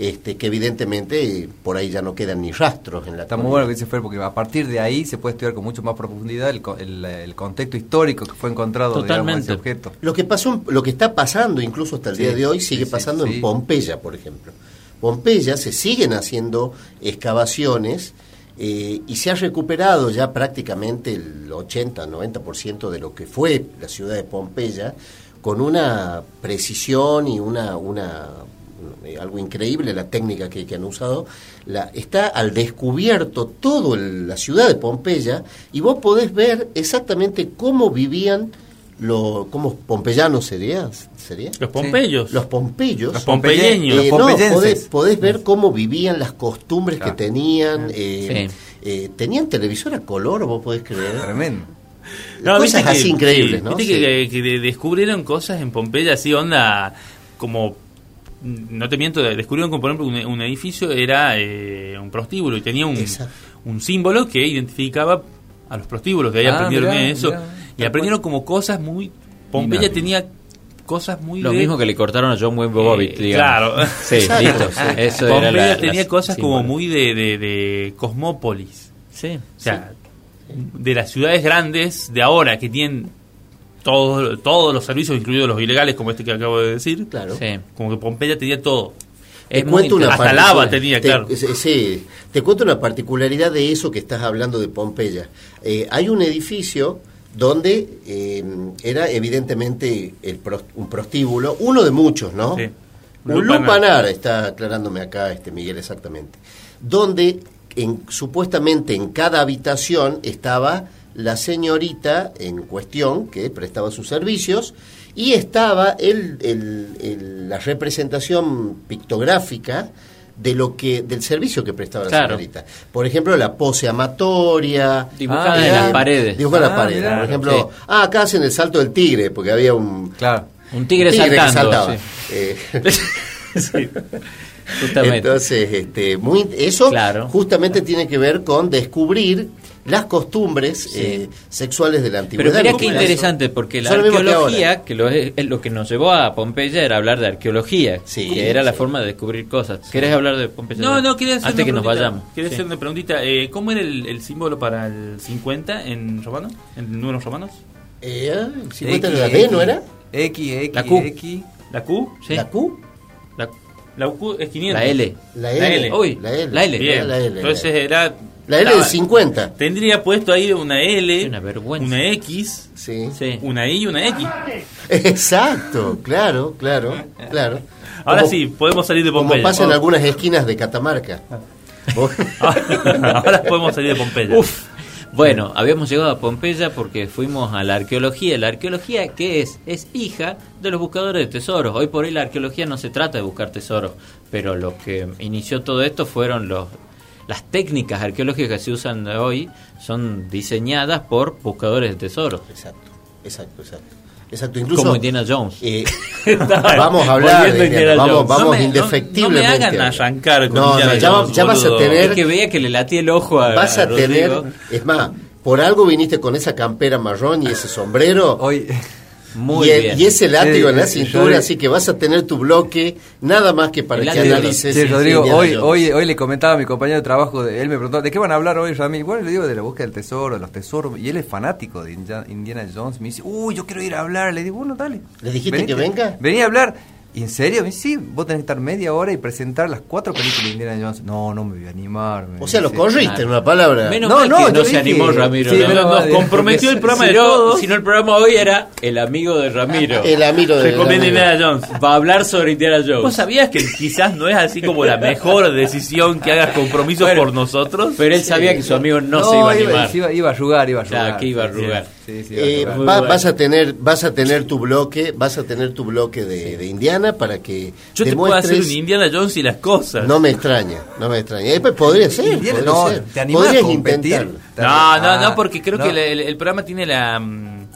este, que evidentemente eh, por ahí ya no quedan ni rastros en la Está muy bueno que dice Fer, porque a partir de ahí se puede estudiar con mucho más profundidad el, el, el contexto histórico que fue encontrado digamos, Totalmente. ese objeto. Lo que pasó, lo que está pasando incluso hasta el Sí, día de hoy sigue sí, pasando sí. en Pompeya, por ejemplo. Pompeya se siguen haciendo excavaciones eh, y se ha recuperado ya prácticamente el 80-90% de lo que fue la ciudad de Pompeya con una precisión y una, una algo increíble la técnica que, que han usado. La, está al descubierto toda la ciudad de Pompeya y vos podés ver exactamente cómo vivían los, ¿cómo pompeyanos sería? ¿Sería? Los pompeyos. Los pompeyos. Los pompeyeños. Eh, Los no, podés, podés ver cómo vivían las costumbres Claro. que tenían. eh, Sí. eh, tenían televisor a color, vos podés creer. Tremendo. Cosas que- así increíbles, sí, ¿no? Viste Sí. que, que de- descubrieron cosas en Pompeya así, onda, como, no te miento, descubrieron como por ejemplo un, un edificio era eh, un prostíbulo y tenía un, un símbolo que identificaba a los prostíbulos, de ahí Ah, aprendieron mirá, eso. mirá, y aprendieron como cosas muy... Pompeya tenía cosas muy... Lo de- mismo que le cortaron a John Wayne Bobbitt, Eh, digamos. claro. Sí, listo. sí. Eso era Pompeya la- tenía la cosas como muy de, de, de cosmópolis. Sí. O sea, de las ciudades grandes de ahora que tienen todos todos los servicios, incluidos los ilegales, como este que acabo de decir, Claro. Sí. como que Pompeya tenía todo. Te Es muy cuento una Hasta particular- lava tenía, te- claro. sí, Sí, te cuento una particularidad de eso que estás hablando de Pompeya. Eh, hay un edificio donde eh, era evidentemente el un prostíbulo, uno de muchos, ¿no? Sí. Un Lupanar. lupanar, está aclarándome acá este Miguel exactamente. Donde en, supuestamente en cada habitación estaba la señorita en cuestión que prestaba sus servicios y estaba el, el- el- la representación pictográfica de lo que del servicio que prestaba la Claro. señorita. Por ejemplo, la pose amatoria, Dibujada Ah, en las paredes. Dibujada en Ah, las paredes. mirá. Por ejemplo, ah, acá hacen el salto del tigre, porque había un Claro. Un tigre, saltando. saltaba. sí. Eh, Justamente. Entonces, este, muy, eso Claro. justamente tiene que ver con descubrir las costumbres eh, sexuales de la antigüedad. Pero mira qué era interesante, eso. porque la arqueología, que, lo, es, es lo que nos llevó a Pompeya era hablar de arqueología, Sí, que era la sí. forma de descubrir cosas. ¿Querés hablar de Pompeya? No, no, quería hacer Antes que nos vayamos. Quería Sí. hacer una preguntita. Eh, ¿Cómo era el, el símbolo para el 50 en romano? ¿En números romanos? Eh, el 50 X, de la D, ¿no era? X, X, La Q. X. ¿La Q? Sí. ¿La Q? La, La Q es 500. la L. La La L. L. Uy, la L. la L. Bien. La L, Entonces era... La L de 50. Tendría puesto ahí una L, Una vergüenza. una X, Sí. Sí. una I y una X. Exacto, claro, claro, claro. Ahora Como- sí, podemos salir de Como Pompeya. pasa en algunas esquinas de Catamarca. Ahora podemos salir de Pompeya. Uf. Bueno, habíamos llegado a Pompeya porque fuimos a la arqueología. La arqueología, ¿qué es? Es hija de los buscadores de tesoros. Hoy por hoy la arqueología no se trata de buscar tesoros, pero lo que inició todo esto fueron los las técnicas arqueológicas que se usan hoy son diseñadas por buscadores de tesoros, Exacto, exacto, exacto. Exacto, incluso. como Indiana Jones. eh, vamos a hablar de a Indiana vamos, Jones. vamos No me- no- indefectiblemente. no me hagan arrancar con No, Indiana ya, Jones, ya vas a tener Es que veía que le latía el ojo a, vas a Rodrigo. tener, es más, por algo viniste con esa campera marrón y ese sombrero Hoy, Muy y, el- bien. y ese látigo Sí, en la cintura, yo- así que vas a tener tu bloque nada más que para El que látigo. analices. Sí, Rodrigo, hoy, hoy, hoy le comentaba a mi compañero de trabajo, de, él me preguntó, ¿de qué van a hablar hoy, Rami? Bueno, le digo de la búsqueda del tesoro, de los tesoros, y él es fanático de India- Indiana Jones. Me dice, uy, yo quiero ir a hablar. Le digo, bueno, dale. ¿Le dijiste que venga? Vení a hablar. ¿Y en serio? Sí, vos tenés que estar media hora y presentar las cuatro películas de Indiana Jones. No, no me voy a animar. me O sea, lo corriste Claro. en una palabra. Menos No, mal no, que no se dije- animó Ramiro. Sí, ¿no? Nos mal, comprometió porque el programa si de no, todos. si no, el programa hoy era el amigo de Ramiro. El amigo de Recomienda Indiana Jones. Va a hablar sobre Indiana Jones. ¿Vos sabías que quizás no es así como la mejor decisión que hagas compromiso Bueno, por nosotros? Pero él sabía que su amigo no, se iba a animar. Iba, iba a arrugar, iba a arrugar. Claro, que iba a Sí, arrugar. Sí. Sí, sí, Eh, va bueno. vas a tener vas a tener tu bloque vas a tener tu bloque de, de Indiana para que Yo te puedo hacer demuestres un Indiana Jones y las cosas. no me extraña no me extraña Eh, pues, podría ser Indiana, podría no, ser. ¿te animás a Podrías intentarlo. Te- No, no, Ah, no, porque creo no. que el, el- el programa tiene la mm,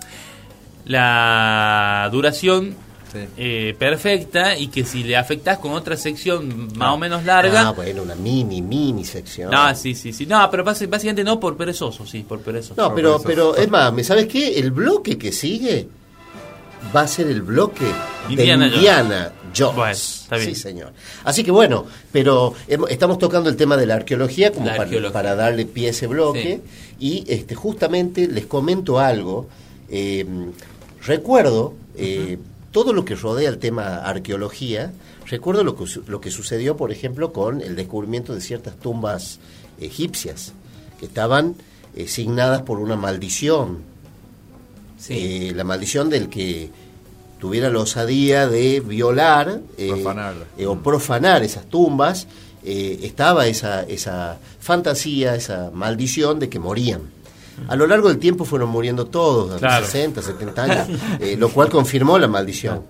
la duración Sí. eh, perfecta y que si le afectas con otra sección más o menos larga. ah bueno una mini mini sección no, sí, sí, sí. No, pero básicamente no por perezoso, sí, por perezoso. No, pero, pero es más, ¿me sabes qué? El bloque que sigue va a ser el bloque Indiana de. Indiana Jones. Bueno, está bien. Sí, señor. Así que bueno, pero estamos tocando el tema de la arqueología como La para, arqueología. para darle pie a ese bloque. Y este justamente les comento algo. Eh, recuerdo eh, todo lo que rodea el tema arqueología. Recuerdo lo que, su- lo que sucedió, por ejemplo, con el descubrimiento de ciertas tumbas egipcias que estaban eh, signadas por una maldición. Sí. Eh, la maldición del que tuviera la osadía de violar eh, Profanarla. eh, o profanar esas tumbas, estaba esa, esa fantasía, esa maldición de que morían. A lo largo del tiempo fueron muriendo todos, a los Claro. 60, 70 años, eh, lo cual confirmó la maldición.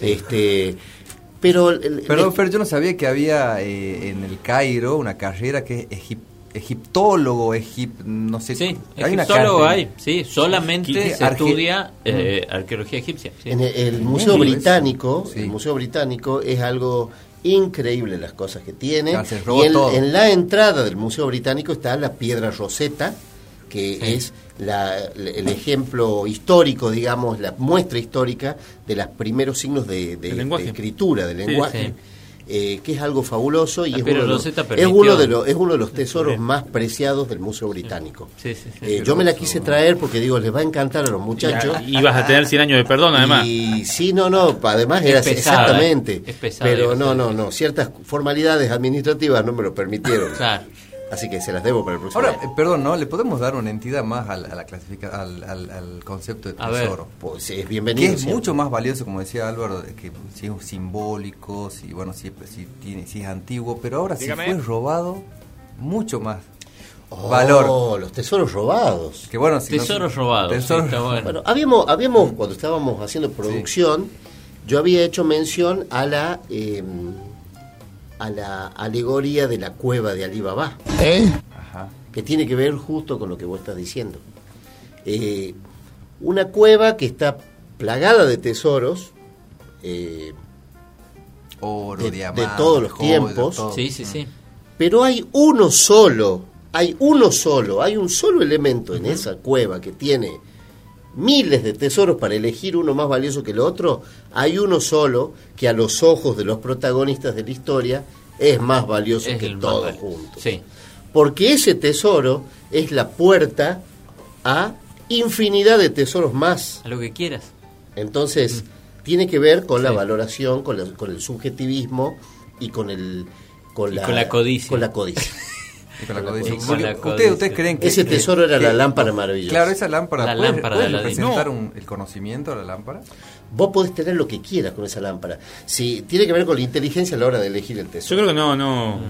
Este, pero Perdón, yo no sabía que había eh, en el Cairo una carrera que es egip- egiptólogo, egip, no sé. Sí, hay egiptólogo hay, sí, solamente ¿Qué- se arque- estudia eh, arqueología egipcia. sí. En el, el Museo Británico, sí. el Museo Británico es algo increíble las cosas que tiene. Claro, y en, en la entrada del Museo Británico está la piedra Rosetta, que es la- el ejemplo histórico, digamos, la muestra histórica de los primeros signos de, escritura, del lenguaje. sí. eh, que es algo fabuloso y es uno, de los, es, uno de los, es uno de los tesoros más preciados del Museo Británico. Eh, yo me la quise traer porque digo, les va a encantar a los muchachos. Y, vas a tener 100 años de perdón, además. Y sí, no, no, además Es era pesada, exactamente. ¿eh? Es pesada, pero no, no, no, ciertas formalidades administrativas no me lo permitieron. Claro. Así que se las debo para el próximo. Ahora, año. eh, perdón, ¿no? ¿Le podemos dar una entidad más al, a la clasifica, al, al, al concepto de tesoro? Pues es Que bienvenido. es siempre. mucho más valioso, como decía Álvaro, que si es simbólico, si bueno, si, si tiene, si es antiguo, pero ahora si fue robado, mucho más Oh, valor. los tesoros robados. Que bueno, si no- Tesoros robados. sí, Tesoros- está bueno. Bueno, habíamos, habíamos, cuando estábamos haciendo producción, yo había hecho mención a la eh, a la alegoría de la cueva de Alibaba. Ajá. que tiene que ver justo con lo que vos estás diciendo. Eh, una cueva que está plagada de tesoros, eh, Oro, De- de todos los tiempos. todo. Sí, sí, sí. pero hay uno solo, hay uno solo, hay un solo elemento en esa cueva que tiene miles de tesoros para elegir uno más valioso que el otro, hay uno solo que a los ojos de los protagonistas de la historia es más valioso Es que todos valioso. juntos. Sí. porque ese tesoro es la puerta a infinidad de tesoros más. A lo que quieras. Entonces, tiene que ver con la valoración, con, la- con el subjetivismo y con el con Y la, con la codicia. con la codicia. Y con la Con la codicia. codicia. Porque Con la ¿Ustedes, codicia. ¿Ustedes creen que Ese que- tesoro era que- la lámpara maravillosa. Claro, esa lámpara La puede, lámpara puede de representar un- el conocimiento de la lámpara. Vos podés tener lo que quieras con esa lámpara. Si tiene que ver con la inteligencia a la hora de elegir el Yo tesoro. creo que no, no.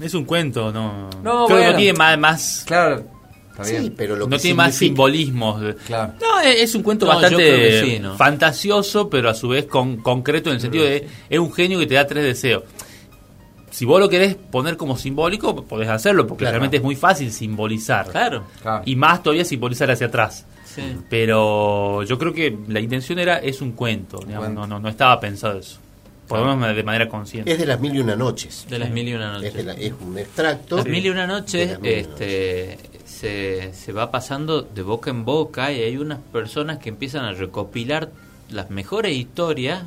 Es un cuento, no. No, creo que bueno. no tiene más. más Claro, está Sí, pero lo no que tiene más simbolismos. Claro. No, es, es un cuento No, yo bastante sí, ¿no? fantasioso, pero a su vez con, concreto en el sentido de es un genio que te da tres deseos. Si vos lo querés poner como simbólico, podés hacerlo, porque Claro. realmente es muy fácil simbolizar. Claro. Claro. Y más todavía simbolizar hacia atrás. Sí. Pero yo creo que la intención era, es un cuento, digamos, cuento. No, no, no estaba pensado eso. Por lo menos de manera consciente. Es de las mil y una noches. De las mil y una Es, noches. de la- es un extracto. Las mil y una noches y este, se, se va pasando de boca en boca y hay unas personas que empiezan a recopilar las mejores historias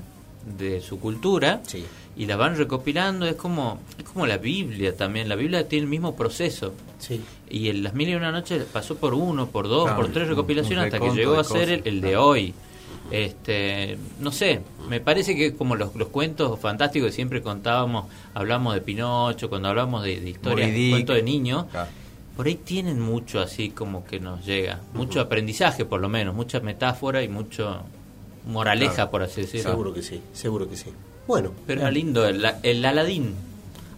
de su cultura Sí. Y las van recopilando. Es como, es como la Biblia también. La Biblia tiene el mismo proceso. Sí. Y en las mil y una noches pasó por uno, por dos, Claro, por tres recopilaciones hasta que llegó a ser el, el de hoy. Este, no sé, me parece que como los, los cuentos fantásticos que siempre contábamos, hablamos de Pinocho, cuando hablamos de, de historias, cuentos de niños, Claro. por ahí tienen mucho así como que nos llega, mucho aprendizaje por lo menos, mucha metáfora y mucho moraleja, por así decirlo. Seguro que sí, seguro que sí. Bueno, Pero era lindo, el, el Aladín.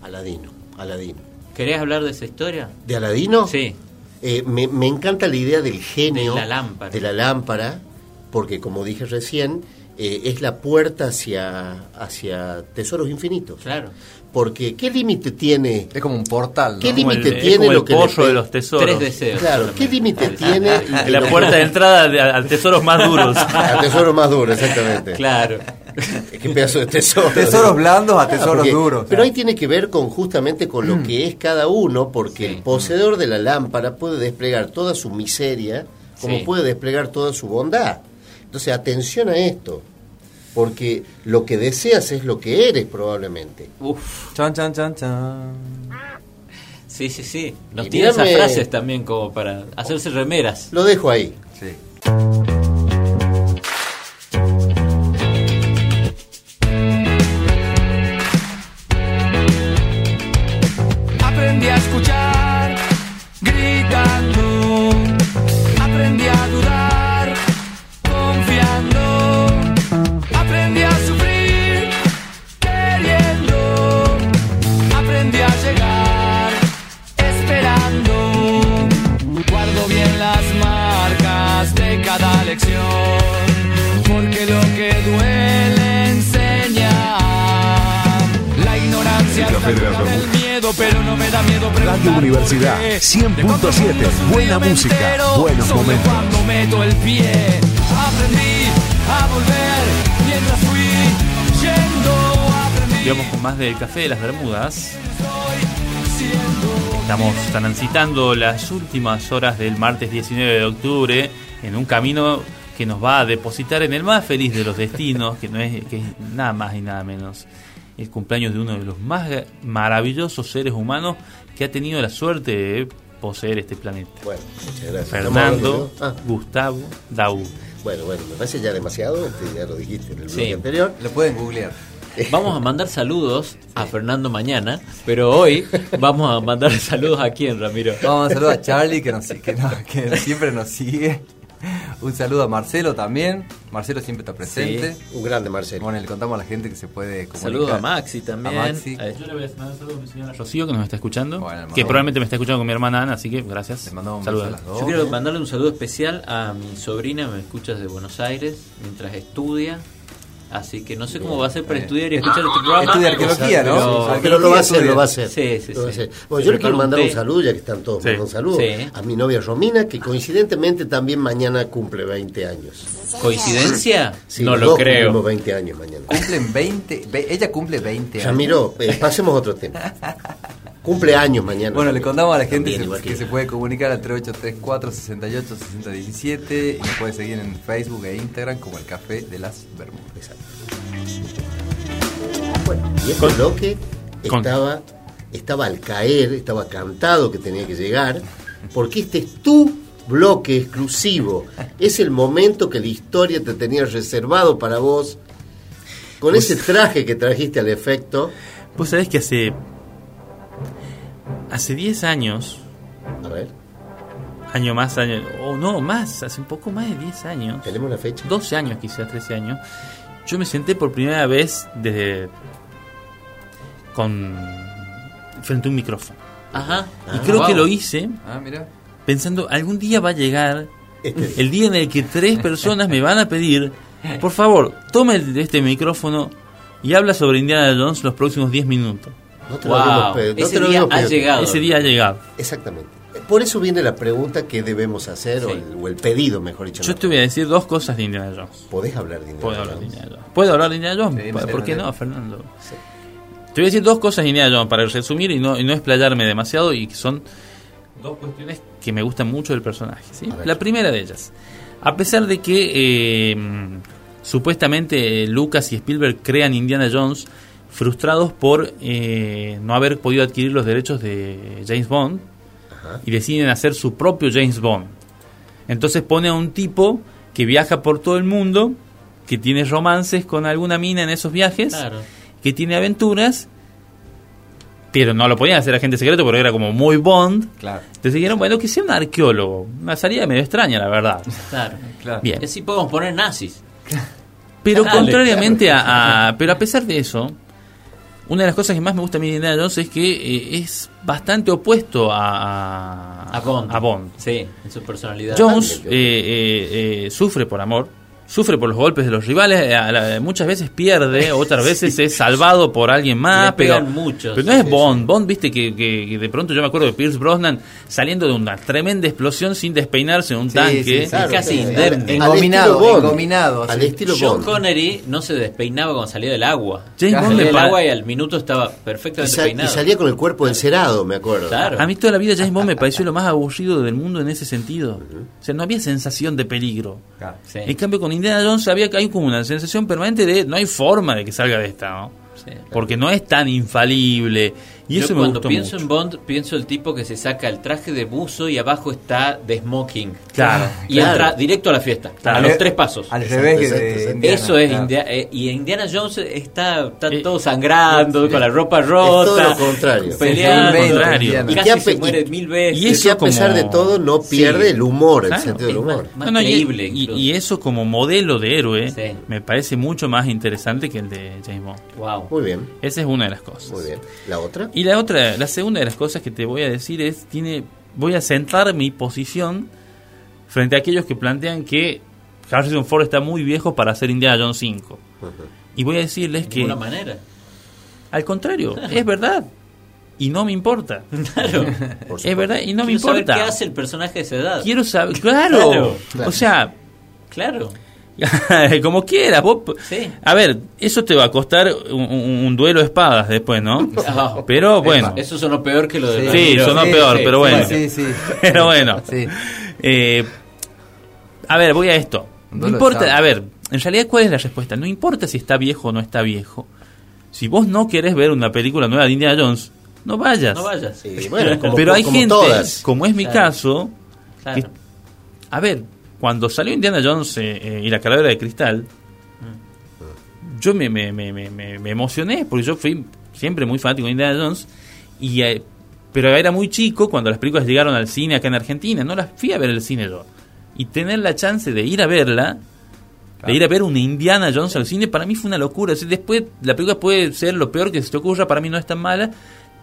Aladino, Aladino. ¿Querés hablar de esa historia? ¿De Aladino? Sí. Eh, me, me encanta la idea del genio De la lámpara. de la lámpara, porque como dije recién, eh, es la puerta hacia, hacia tesoros infinitos. Claro. Porque ¿qué límite tiene? Es como un portal, ¿no? ¿Qué límite tiene como lo el que de los tesoros. Tres deseos. Claro, ¿qué límite tiene? En la puerta de entrada de- a, a tesoros más duros. A tesoros más duros, exactamente. Claro. Qué pedazo de tesoro. Tesoros blandos a Claro, tesoros porque- duros. Pero ahí tiene que ver con justamente con lo que es cada uno, porque Sí. el poseedor de la lámpara puede desplegar toda su miseria, como Sí. puede desplegar toda su bondad. Entonces, atención a esto, porque lo que deseas es lo que eres probablemente. Uf. Chan, chan, chan, chan. Sí, sí, sí. Nos Y tiene esas frases también como para hacerse remeras. Lo dejo ahí. Sí. Cada lección. Porque lo que duele enseña. La ignorancia El café de las saca del Bermudas. miedo, pero no me da miedo preguntar Radio Universidad, por qué. 100.7, De cuántos mundos un buena música, entero, buenos momentos. cuando meto el pie aprendí a volver mientras fui yendo Digamos con más del café de las Bermudas. Estamos transitando las últimas horas del martes 19 de octubre en un camino que nos va a depositar en el más feliz de los destinos, que no es que es nada más y nada menos el cumpleaños de uno de los más maravillosos seres humanos que ha tenido la suerte de poseer este planeta. Bueno, muchas gracias. Fernando ¿Estamos hablando de- Gustavo Daú. Ah, bueno, bueno, me parece ya demasiado, ya lo dijiste en el Sí. anterior. Lo pueden googlear. Vamos a mandar saludos a Fernando mañana, pero hoy vamos a mandar saludos a quién, Ramiro. Vamos a saludar a Charlie, que, nos, que, no- que siempre nos sigue. Un saludo a Marcelo también. Marcelo siempre está presente. Un grande Marcelo. Bueno, le contamos a la gente que se puede comunicar. Saludos a Maxi también. A Maxi. Yo le voy a mandar saludos a mi señora Rocío que nos está escuchando, Bueno, que probablemente me está escuchando con mi hermana Ana, así que gracias. Le mandamos un a las dos. Yo quiero mandarle un saludo especial a mi sobrina, me escucha desde Buenos Aires, mientras estudia. Así que no sé cómo va a ser para estudiar y escuchar este programa. Estudia arqueología, ¿no? Pero- lo va a hacer, lo va a hacer. Sí, sí, Lo va a sí. hacer. Bueno, yo le quiero un mandar un saludo, ya que están todos Sí. con saludo, Sí. a mi novia Romina, que coincidentemente también mañana cumple 20 años. ¿Coincidencia? Sí, no lo creo. cumplimos 20 años mañana. Cumplen 20. ve- ella cumple 20 años. Ramiro, eh, pasemos a otro tema. Cumple años mañana. Bueno, le contamos a la gente También, se- igual que, que se puede comunicar al 3834 68 6017 y nos puede seguir en Facebook e Instagram como el Café de las Bermudas. Exacto. Bueno, y este bloque estaba, estaba al caer, estaba cantado que tenía que llegar, porque este es tu bloque exclusivo. Es el momento que la historia te tenía reservado para vos. Con ese traje que trajiste al efecto. Vos sabés que hace. Hace 10 años, A ver, año más, año. O no, más, hace un poco más de 10 años. tenemos la fecha. 12 años, quizás 13 años. Yo me senté por primera vez desde. con. frente a un micrófono. Ajá. Y Ah, creo wow. que lo hice Ah, mira. pensando, algún día va a llegar Este- el día en el que tres personas me van a pedir, por favor, tome el- este micrófono y habla sobre Indiana Jones los próximos 10 minutos. No te lo Wow, habíamos pedido, no ese te lo día habíamos ha pedido. llegado. Ese día ha llegado. Exactamente. Por eso viene la pregunta que debemos hacer, o, el, o el pedido, mejor dicho. Yo no. te voy a decir dos cosas de Indiana Jones. ¿Podés hablar de Indiana Puedo hablar de Jones? Indiana Jones. ¿Puedo hablar de Indiana Jones? Sí, ¿Por qué no, Fernando? Te voy a decir dos cosas de Indiana Jones para resumir y no, y no explayarme demasiado y que son dos cuestiones que me gustan mucho del personaje. La primera de ellas, a pesar de que eh, supuestamente Lucas y Spielberg crean Indiana Jones frustrados por eh, no haber podido adquirir los derechos de James Bond Ajá. y deciden hacer su propio James Bond. Entonces pone a un tipo que viaja por todo el mundo, que tiene romances con alguna mina en esos viajes, Claro. que tiene aventuras, pero no lo podían hacer agente secreto porque era como muy Bond. Claro, Entonces dijeron, bueno, que sea un arqueólogo. Una salida medio extraña, la verdad. Claro. claro. Bien. Y así podemos poner nazis. Pero Dale, contrariamente a, a- Pero a pesar de eso, una de las cosas que más me gusta a mí de Indiana Jones es que eh, es bastante opuesto a, A Bond. a Bond. Sí, en su personalidad. Jones eh, eh, eh, sufre por amor, sufre por los golpes de los rivales, eh, muchas veces pierde, otras veces es salvado por alguien más, pero, muchos, pero no es sí, Bond. Bond, viste que, que- que de pronto yo me acuerdo de Pierce Brosnan saliendo de una tremenda explosión sin despeinarse en un Sí, tanque. sí, sí. casi sí. indemne. Al Engominado, estilo Bond. engominado, Al estilo John Bond. Connery no se despeinaba cuando salía del agua. James Bond salía me del agua y al minuto estaba Y, perfectamente y peinado. salía con el cuerpo encerado, me acuerdo. Claro. A mí toda la vida James Bond me pareció lo más aburrido del mundo en ese sentido. O sea, no había sensación de peligro. Claro. Sí, En cambio, con Indiana Jones había que hay como una sensación permanente de no hay forma de que salga de esta, ¿no? sí. Porque no es tan infalible. Y Yo eso me cuando gustó pienso mucho. en Bond, pienso el tipo que se saca el traje de buzo y abajo está de smoking. Claro. Y Claro. entra directo a la fiesta, Claro. a los tres pasos. Al revés de. Indiana, Eso es claro. India- eh, y Indiana Jones está, está Eh, todo sangrando, con la ropa rota. todo lo contrario. Peleando. Sí, contrario. Y casi se muere y- mil veces. y eso a pesar como- de todo no Sí. pierde el humor, el sentido del es humor. más No, no, y- creíble y, incluso. y eso como modelo de héroe Sí. me parece mucho más interesante que el de James Bond. Wow. Muy bien, Esa es una de las cosas. muy bien. ¿La otra? Y la otra, la segunda de las cosas que te voy a decir es, tiene, voy a centrar mi posición frente a aquellos que plantean que Harrison Ford está muy viejo para hacer Indiana Jones 5. Y voy a decirles De que, ninguna manera. al contrario, es verdad. Y no me importa. Claro. Es verdad, y no me Quiero saber importa. ¿Qué hace el personaje de esa edad? Quiero saber. Claro, claro. O sea, Claro. como quieras. Vos, Sí. A ver, eso te va a costar un, duelo de espadas después, ¿no? Pero bueno. Eso sonó peor que lo de Sí, Sí, sonó peor, pero bueno. Sí, sí. Pero bueno. Sí. Eh, a ver, voy a esto. No importa, a ver, en realidad, ¿cuál es la respuesta? No importa si está viejo o no está viejo. Si vos no querés ver una película nueva de Indiana Jones, no vayas. No vayas. Sí, bueno, como, Pero hay como gente, todas. como es mi Claro. caso, Claro. que- a ver, cuando salió Indiana Jones eh, eh, y la calavera de cristal, yo me, me, me, me, me- me emocioné porque yo fui siempre muy fanático de Indiana Jones y eh, pero era muy chico cuando las películas llegaron al cine acá en Argentina, no las fui a ver al cine yo. Y tener la chance de ir a verla, de ir a ver una Indiana Jones al cine, para mí fue una locura. O sea, después la película puede ser lo peor que se te ocurra, para mí no es tan mala,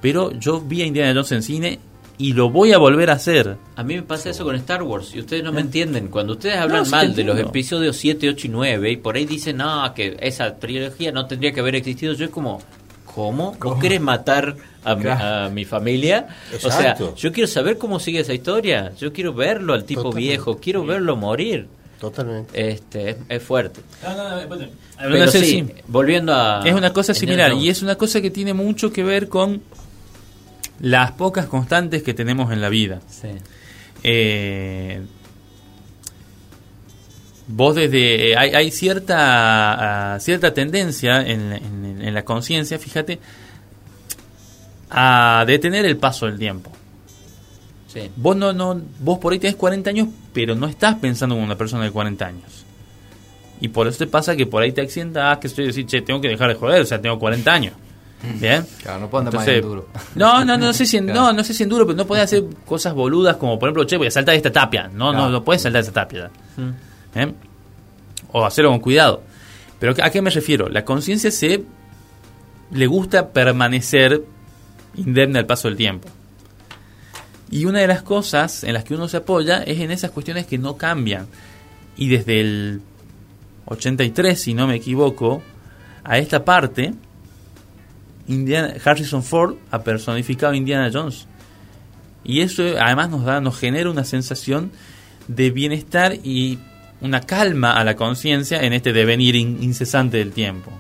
pero yo vi a Indiana Jones en cine y lo voy a volver a hacer. A mí me pasa eso con Star Wars y ustedes no me entienden. Cuando ustedes hablan No, mal de los episodios 7, 8 y 9 y por ahí dicen, no, que esa trilogía no tendría que haber existido, yo es como, ¿cómo? ¿Vos querés matar a, mi, Claro. a mi familia? O sea, Exacto. yo quiero saber cómo sigue esa historia. Yo quiero verlo al tipo Totalmente. viejo, quiero verlo morir. Totalmente. Este, es, es fuerte. Pero Pero sí, volviendo a... Es una cosa similar y es una cosa que tiene mucho que ver con las pocas constantes que tenemos en la vida. Sí. Eh, vos desde hay, hay cierta ah, cierta tendencia en, en- en la conciencia, fíjate, a detener el paso del tiempo. Sí. Vos no no vos por ahí tenés 40 años, pero no estás pensando como una persona de 40 años. Y por eso te pasa que por ahí te accidenta, ah, que estoy decir, che, tengo que dejar de joder, o sea, tengo 40 años. ¿Bien? Claro, no puedo andar más Entonces, en duro. No, no, no sé si en, Claro. no, no sé si en duro, pero no podés hacer cosas boludas como por ejemplo, che, voy a saltar esta tapia. No, no, Claro. no puedes saltar esa tapia. Mm. ¿Eh? O hacerlo con cuidado. Pero ¿a qué me refiero? La conciencia se le gusta permanecer indemne al paso del tiempo. Y una de las cosas en las que uno se apoya es en esas cuestiones que no cambian. Y desde el 83, si no me equivoco, a esta parte, Indiana, Harrison Ford ha personificado a Indiana Jones. Y eso además nos da, nos genera una sensación de bienestar y una calma a la conciencia en este devenir in- incesante del tiempo.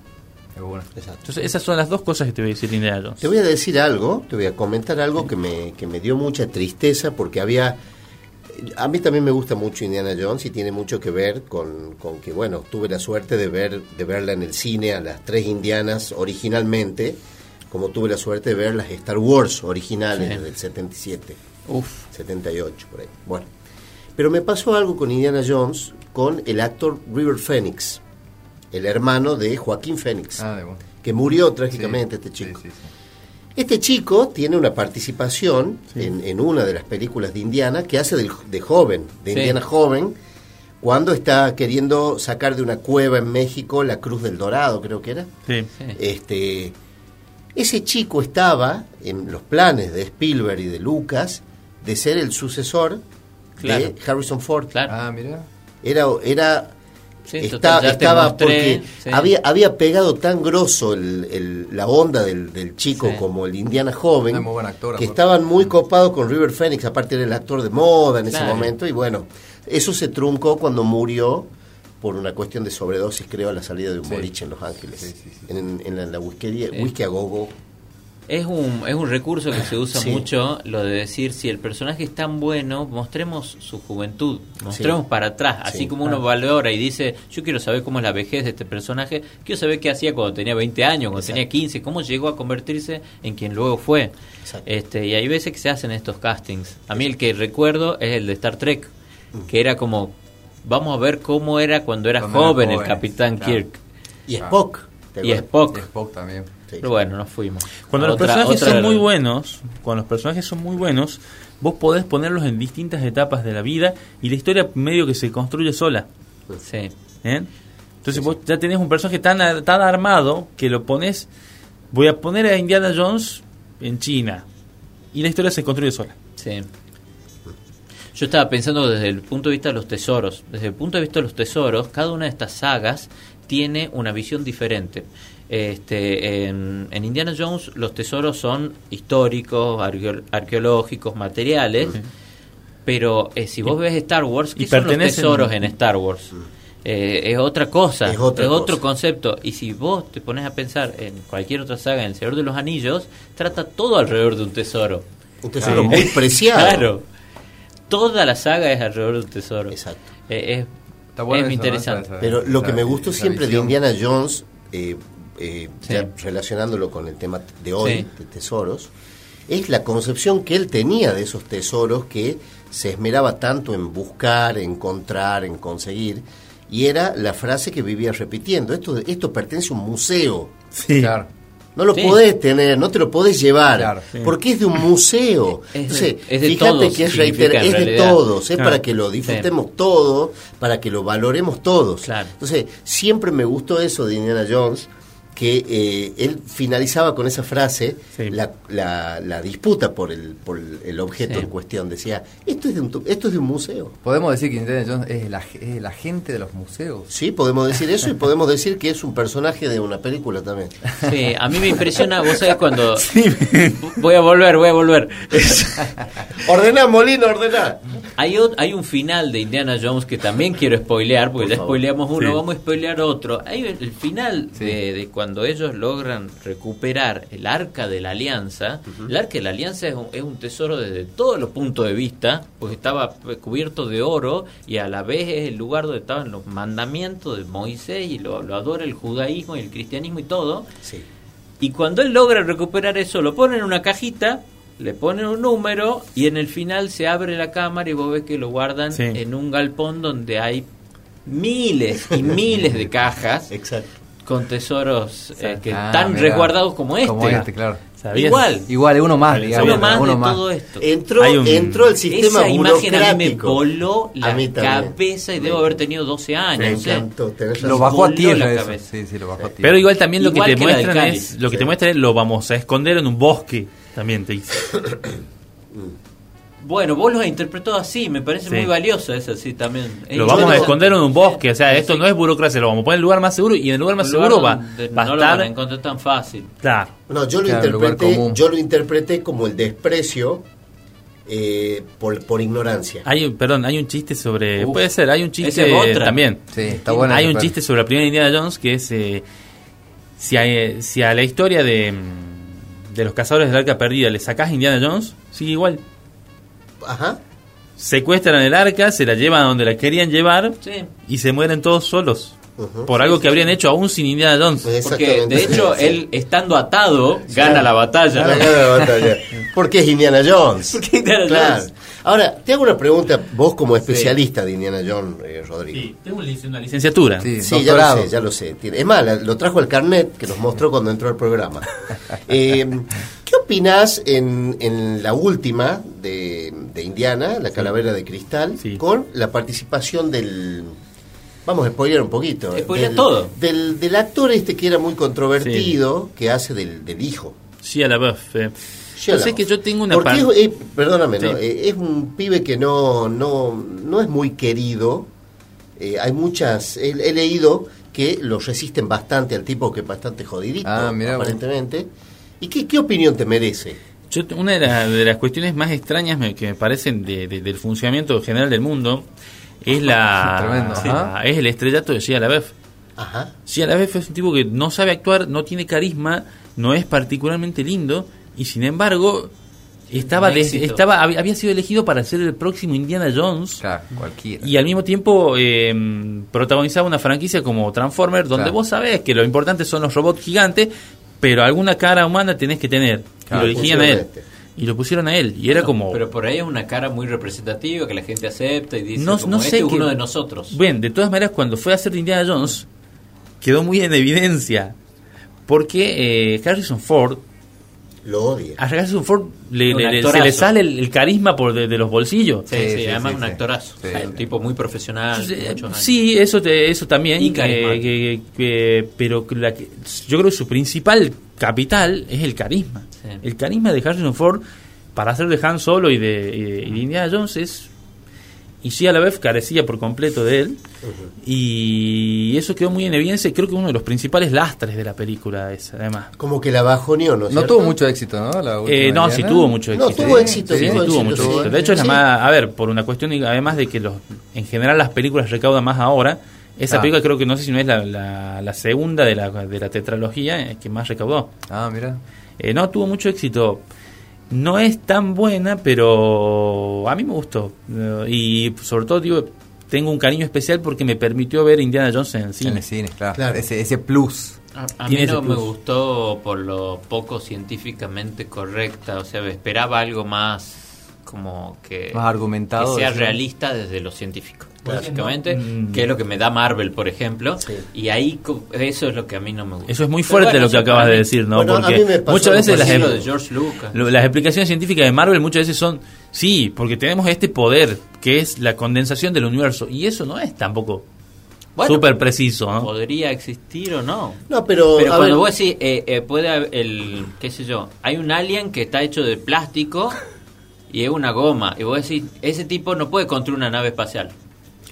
Exacto. Entonces esas son las dos cosas que te voy a decir de Indiana Jones. Te voy a decir algo, te voy a comentar algo que me, que me dio mucha tristeza porque había... A mí también me gusta mucho Indiana Jones y tiene mucho que ver con, con que, bueno, tuve la suerte de, ver, de verla en el cine a las tres Indianas originalmente, como tuve la suerte de ver las Star Wars originales Sí. del 77. Uf. 78 por ahí. Bueno, pero me pasó algo con Indiana Jones con el actor River Phoenix, el hermano de Joaquín Phoenix, Ah, de bueno. que murió trágicamente Sí, este chico. sí. Este chico tiene una participación en, en una de las películas de Indiana que hace del- de joven, de. Indiana joven, cuando está queriendo sacar de una cueva en México la Cruz del Dorado, creo que era. Sí. Sí. Este, Ese chico estaba en los planes de Spielberg y de Lucas de ser el sucesor Claro. de Harrison Ford. Claro. Ah, mira. Era, era Sí, está- total, estaba mostré, porque sí. había, había pegado tan grosso el- el- la onda del, del chico Sí. como el Indiana joven Es muy buen actor, que estaban muy copados con River Phoenix, aparte era el actor de moda en ese momento y bueno, eso se truncó cuando murió por una cuestión de sobredosis, creo, a la salida de un Sí. boliche en Los Ángeles, Sí, sí, sí. en, en la, en la whiskería, Sí. whisky a gogo. Es un, es un recurso que se usa Sí. mucho, lo de decir, si el personaje es tan bueno, mostremos su juventud, mostremos para atrás, así Sí, como uno valora y dice, yo quiero saber cómo es la vejez de este personaje, quiero saber qué hacía cuando tenía 20 años, cuando Exacto. tenía 15, cómo llegó a convertirse en quien luego fue. Exacto. Este, y hay veces que se hacen estos castings. A mí el que recuerdo es el de Star Trek, que era como, vamos a ver cómo era cuando era Cuando era joven el capitán claro. Kirk. Y. Spock. ¿te Y? Spock. Y Spock también. Sí. Pero bueno, nos fuimos. Cuando A los otra- personajes otra- son muy buenos, cuando los personajes son muy buenos, vos podés ponerlos en distintas etapas de la vida y la historia medio que se construye sola. Sí. ¿eh? Entonces vos ya tenés un personaje tan, tan armado que lo pones. Voy a poner a Indiana Jones en China y la historia se construye sola. Sí. Yo estaba pensando desde el punto de vista de los tesoros. Desde el punto de vista de los tesoros, cada una de estas sagas tiene una visión diferente. Este, en, en Indiana Jones los tesoros son históricos, arqueo- arqueológicos, materiales, pero eh, si vos ves Star Wars, y ¿qué son los tesoros en Star Wars? Eh, es otra cosa, Es otra otro cosa. concepto. Y si vos te pones a pensar en cualquier otra saga, en El Señor de los Anillos, trata todo alrededor de un tesoro. Un tesoro muy preciado. Claro. Toda la saga es alrededor de un tesoro. Exacto. Eh, es Está bueno es interesante. Esa- esa- Pero lo que me gustó siempre de. Indiana Jones, eh, eh, Sí. ya relacionándolo con el tema de hoy, Sí. de tesoros, es la concepción que él tenía de esos tesoros que se esmeraba tanto en buscar, encontrar, en conseguir, y era la frase que vivía repitiendo, esto, esto pertenece a un museo. Sí. Claro. No lo Sí. podés tener, no te lo podés llevar, Claro. Sí. porque es de un museo. Es de- Entonces, es de fíjate todos, que es, reiter- es de todos, es Claro. para que lo disfrutemos todos, para que lo valoremos todos. Claro. Entonces, siempre me gustó eso de Indiana Jones, que eh, él finalizaba con esa frase, Sí. la, la- la disputa por el, por el objeto Sí. en cuestión. Decía, esto es, de un, esto es de un museo. Podemos decir que Indiana Jones es la, es el agente de los museos. Sí, podemos decir eso y podemos decir que es un personaje de una película también. Sí, a mí me impresiona, vos sabés cuando... Sí. Voy a volver, voy a volver. Ordená, Molina, ordená. Hay, hay un final de Indiana Jones que también quiero spoilear, porque Por ya favor. spoileamos uno, Sí. vamos a spoilear otro. Hay el, el final Sí. de, de cuando ellos logran recuperar el arca de la alianza. El arca de la alianza es un, es un tesoro desde todos los puntos de vista, porque estaba cubierto de oro y a la vez es el lugar donde estaban los mandamientos de Moisés y lo, lo adora el judaísmo y el cristianismo y todo. Sí. Y cuando él logra recuperar eso, lo pone en una cajita, le ponen un número y en el final se abre la cámara y vos ves que lo guardan Sí. en un galpón donde hay miles y miles de cajas Exacto. Con tesoros eh, que Ah, están mirá. resguardados como este. Como este, claro. ¿Sabías? Igual, Igual, es uno más, Uno digamos. uno más uno de más. todo esto. Entró, un- entró el sistema Esa imagen a mí me voló la cabeza y debo haber tenido 12 Me años. encantó. Lo bajó a tierra la eso. cabeza. Sí, sí, lo bajó a tierra. Pero igual también lo que te que muestran es lo que Sí. te muestran es lo vamos a esconder en un bosque también te dice Bueno, vos lo has interpretado así, me parece Sí. muy valioso eso, sí, también. Lo vamos a esconder en un bosque o sea esto Sí. no es burocracia lo vamos a poner en el lugar más seguro y en el lugar más lugar seguro va, va a no lo van a estar encontrar tan fácil. claro No, yo lo Claro, interpreté, yo lo interpreté como el desprecio eh, por, por ignorancia. hay un- perdón hay un chiste sobre Uf. puede ser hay un chiste otra. también Sí, está bueno. hay un plan. chiste sobre la primera Indiana Jones que es eh, si, a, si a la historia de, mm, de los cazadores del arca perdida le sacás Indiana Jones sigue igual Ajá. secuestran el arca se la llevan a donde la querían llevar Sí. y se mueren todos solos por algo que habrían hecho aún sin Indiana Jones Porque de hecho Sí. él estando atado gana la batalla. Gana la batalla. Porque es Indiana Jones. Porque Indiana Claro. Jones. Ahora, te hago una pregunta, vos como especialista de Indiana Jones, eh, Rodrigo. Sí, tengo una licenciatura. Sí, Sí, ya lo sé, ya lo sé. Es más, lo trajo el carnet que nos mostró cuando entró al programa. Eh, ¿Qué opinás en, en la última de, de Indiana, la calavera de cristal, Sí. con la participación del... Vamos a spoiler un poquito. Spoilea del, todo. Del, del actor este que era muy controvertido, que hace del, del hijo. Sí, a la buff. Eh. LaBeouf. que yo tengo una Porque es- eh, perdóname, Sí. ¿no? Eh, es un pibe que no, no, no es muy querido. Eh, hay muchas. He, he leído que lo resisten bastante al tipo que es bastante jodidito, Ah, vos. aparentemente. ¿Y qué, qué opinión te merece? Yo, una de, la- de las cuestiones más extrañas me- que me parecen de- de- del funcionamiento general del mundo es la Tremendo, sí, es el estrellato de Shia LaBeouf. Ajá. Shia LaBeouf es un tipo que no sabe actuar, no tiene carisma, no es particularmente lindo y sin embargo estaba estaba había sido elegido para ser el próximo Indiana Jones. Claro, cualquiera. Y al mismo tiempo eh, protagonizaba una franquicia como Transformer, donde Claro. vos sabés que lo importante son los robots gigantes, pero alguna cara humana tenés que tener. Claro, y lo elegían a él. pusieron este. Y lo pusieron a él. Y era como. Pero por ahí es una cara muy representativa que la gente acepta y dice, No- como no este sé es uno de nosotros. Bien, de todas maneras, cuando fue a hacer de Indiana Jones, quedó muy en evidencia. Porque eh, Harrison Ford, Lo odia. a Harrison Ford le- Un le- le- se le sale el, el carisma por de, de los bolsillos. Sí, Sí, sí, sí, además sí, un actorazo. Sí. O sea, un tipo muy profesional. Sí, eso, te- eso también. Y eh, carismático. que- que- pero que la que- yo creo que su principal capital es el carisma. Sí. El carisma de Harrison Ford para hacer de Han Solo y de, y de- y de Indiana Jones es. Y sí, a la vez carecía por completo de él. Y eso quedó muy en evidencia. y Creo que uno de los principales lastres de la película es, además. Como que la bajoneó, ¿no? No tuvo mucho éxito, ¿no? La Eh, no, sí tuvo mucho No, éxito. tuvo éxito, Sí, sí, tuvo tuvo éxito, mucho éxito. De hecho, es la más, a ver, por una cuestión, además de que los, en general las películas recaudan más ahora, esa Ah. película creo que no sé si no es la, la, la segunda de la, de la tetralogía eh, que más recaudó. Ah, mira. Eh, no, tuvo mucho éxito. No es tan buena, pero a mí me gustó. Eh, y sobre todo, digo, tengo un cariño especial porque me permitió ver Indiana Jones en el En cine. el cine, claro. Claro. Ese, ese plus. A, mí no me gustó por lo poco científicamente correcta. O sea, esperaba algo más como que, Más argumentado, que sea realista desde lo científico. Básicamente, que es lo que me da Marvel, por ejemplo. Sí. Y ahí co- eso es lo que a mí no me gusta. Eso es muy fuerte bueno, lo que acabas de decir, ¿no? Bueno, a porque mí me pasó muchas veces las, de George Lucas. Lo- Las explicaciones científicas de Marvel muchas veces son, sí, porque tenemos este poder, que es la condensación del universo, y eso no es tampoco Bueno, súper preciso, ¿no? podría existir o no. No, pero. Pero cuando ver, vos decís, eh, eh, puede haber el, qué sé yo, hay un alien que está hecho de plástico y es una goma, y vos decís, ese tipo no puede construir una nave espacial.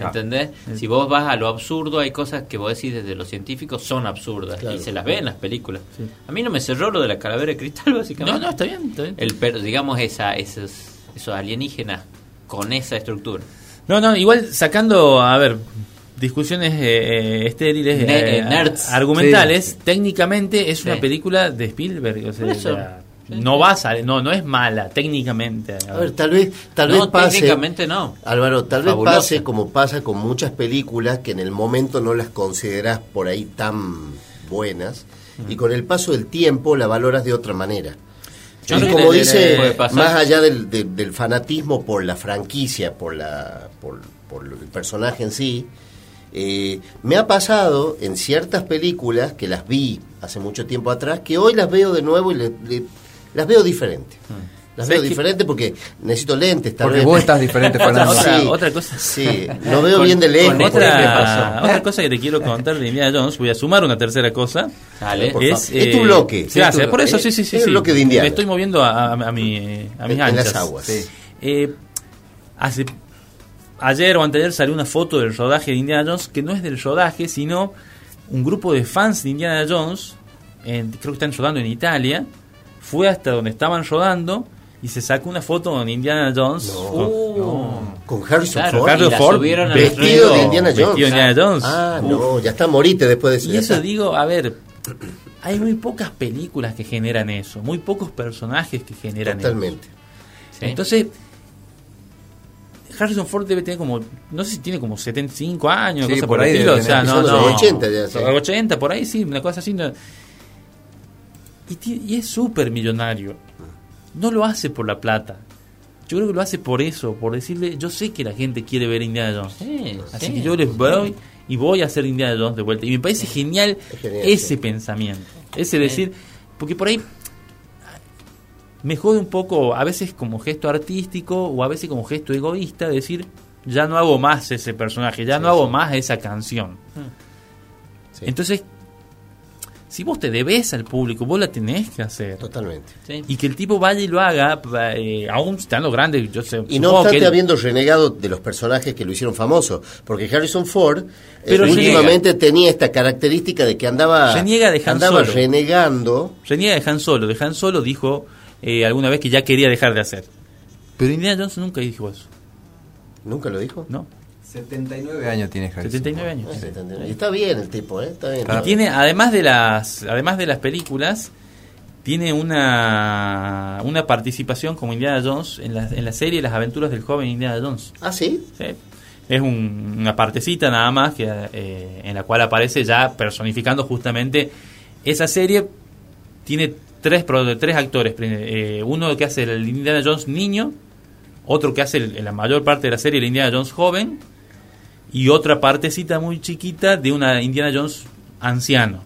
Ah. ¿Entendés? Si vos vas a lo absurdo, hay cosas que vos decís desde los científicos son absurdas Claro. y se las ve en las películas. A mí no me cerró lo de la calavera de cristal, básicamente. No, no, está bien, está bien. El, per- digamos, esa, esos, esos alienígenas con esa estructura. No, no, igual sacando, a ver, discusiones eh, eh, estériles, eh, eh, nerds. argumentales, técnicamente es una película de Spielberg, o sea, No va a salir- no, no es mala técnicamente. a ver, tal vez, tal vez no, pase. técnicamente no. Álvaro, tal vez pase como pasa con muchas películas que en el momento no las consideras por ahí tan buenas y con el paso del tiempo la valoras de otra manera. Yo y creo como dice, le puede pasar. más allá del, de- del fanatismo por la franquicia, por, la, por, por el personaje en sí, eh, me ha pasado en ciertas películas que las vi hace mucho tiempo atrás, que hoy las veo de nuevo y le- le- las veo diferente. Las veo ¿Sabes qué? diferente porque necesito lentes, tal Porque vez. vos estás diferente, Otra, Fernando. otra, Sí. otra cosa. Sí, no veo Con- bien de lejos. otra- cosa que te quiero contar de Indiana Jones, voy a sumar una tercera cosa. Dale. Por es, favor. Es tu bloque. sí, Gracias, Es tu- por eso es- sí, sí, sí. es el sí. bloque de Indiana. Me estoy moviendo a, a, a mi, a mis En- en las aguas. Sí. Eh, hace, ayer o anteayer salió una foto del rodaje de Indiana Jones, que no es del rodaje, sino un grupo de fans de Indiana Jones, en- creo que están rodando en Italia, fue hasta donde estaban rodando y se sacó una foto con Indiana Jones. Uh, Con Harrison Claro, Ford. Harrison Ford vestido de Indiana Jones. Vestido de Indiana Jones. Ah, no, ya está morite después de eso. Y eso está. digo, a ver, hay muy pocas películas que generan eso, muy pocos personajes que generan Totalmente. eso. Sí. Entonces, Harrison Ford debe tener como, no sé si tiene como 75 años, Sí, cosa por ahí estilo, o sea, no, Son los no, 80 ya, sí. Los 80, por ahí sí, una cosa así. no. Y, es súper millonario. No lo hace por la plata. Yo creo que lo hace por eso, por decirle, yo sé que la gente quiere ver Indiana Jones. Sí, Así sí. que yo les voy y voy a hacer Indiana Jones de vuelta. Y me parece genial, Es genial, ese sí. pensamiento. Ese decir, porque por ahí me jode un poco, a veces como gesto artístico o a veces como gesto egoísta, decir, ya no hago más ese personaje, ya no hago más esa canción. Sí. Entonces, si vos te debes al público, vos la tenés que hacer. Totalmente. Sí. Y que el tipo vaya y lo haga, eh, aún estando grande, yo sé. Y no obstante él- habiendo renegado de los personajes que lo hicieron famoso, porque Harrison Ford eh, últimamente tenía esta característica de que andaba, Reniega de Han andaba Solo. renegando. Reniega de Han Solo. De Han Solo dijo eh, alguna vez que ya quería dejar de hacer. Pero Indiana Jones nunca dijo eso. ¿Nunca lo dijo? ¿No? 79 años tiene Harrison 79 Ford. años. Ah, 79. Y está bien el tipo, ¿eh? Está bien. Y tiene, además de las, además de las películas, tiene una, una participación como Indiana Jones en la, en la serie Las aventuras del joven Indiana Jones. ¿Ah, sí? Sí. Es un- una partecita nada más que, eh, en la cual aparece ya personificando justamente esa serie. Tiene tres, pro- tres actores. eh, uno que hace el Indiana Jones niño, otro que hace el- en la mayor parte de la serie el Indiana Jones joven y otra partecita muy chiquita de una Indiana Jones anciano.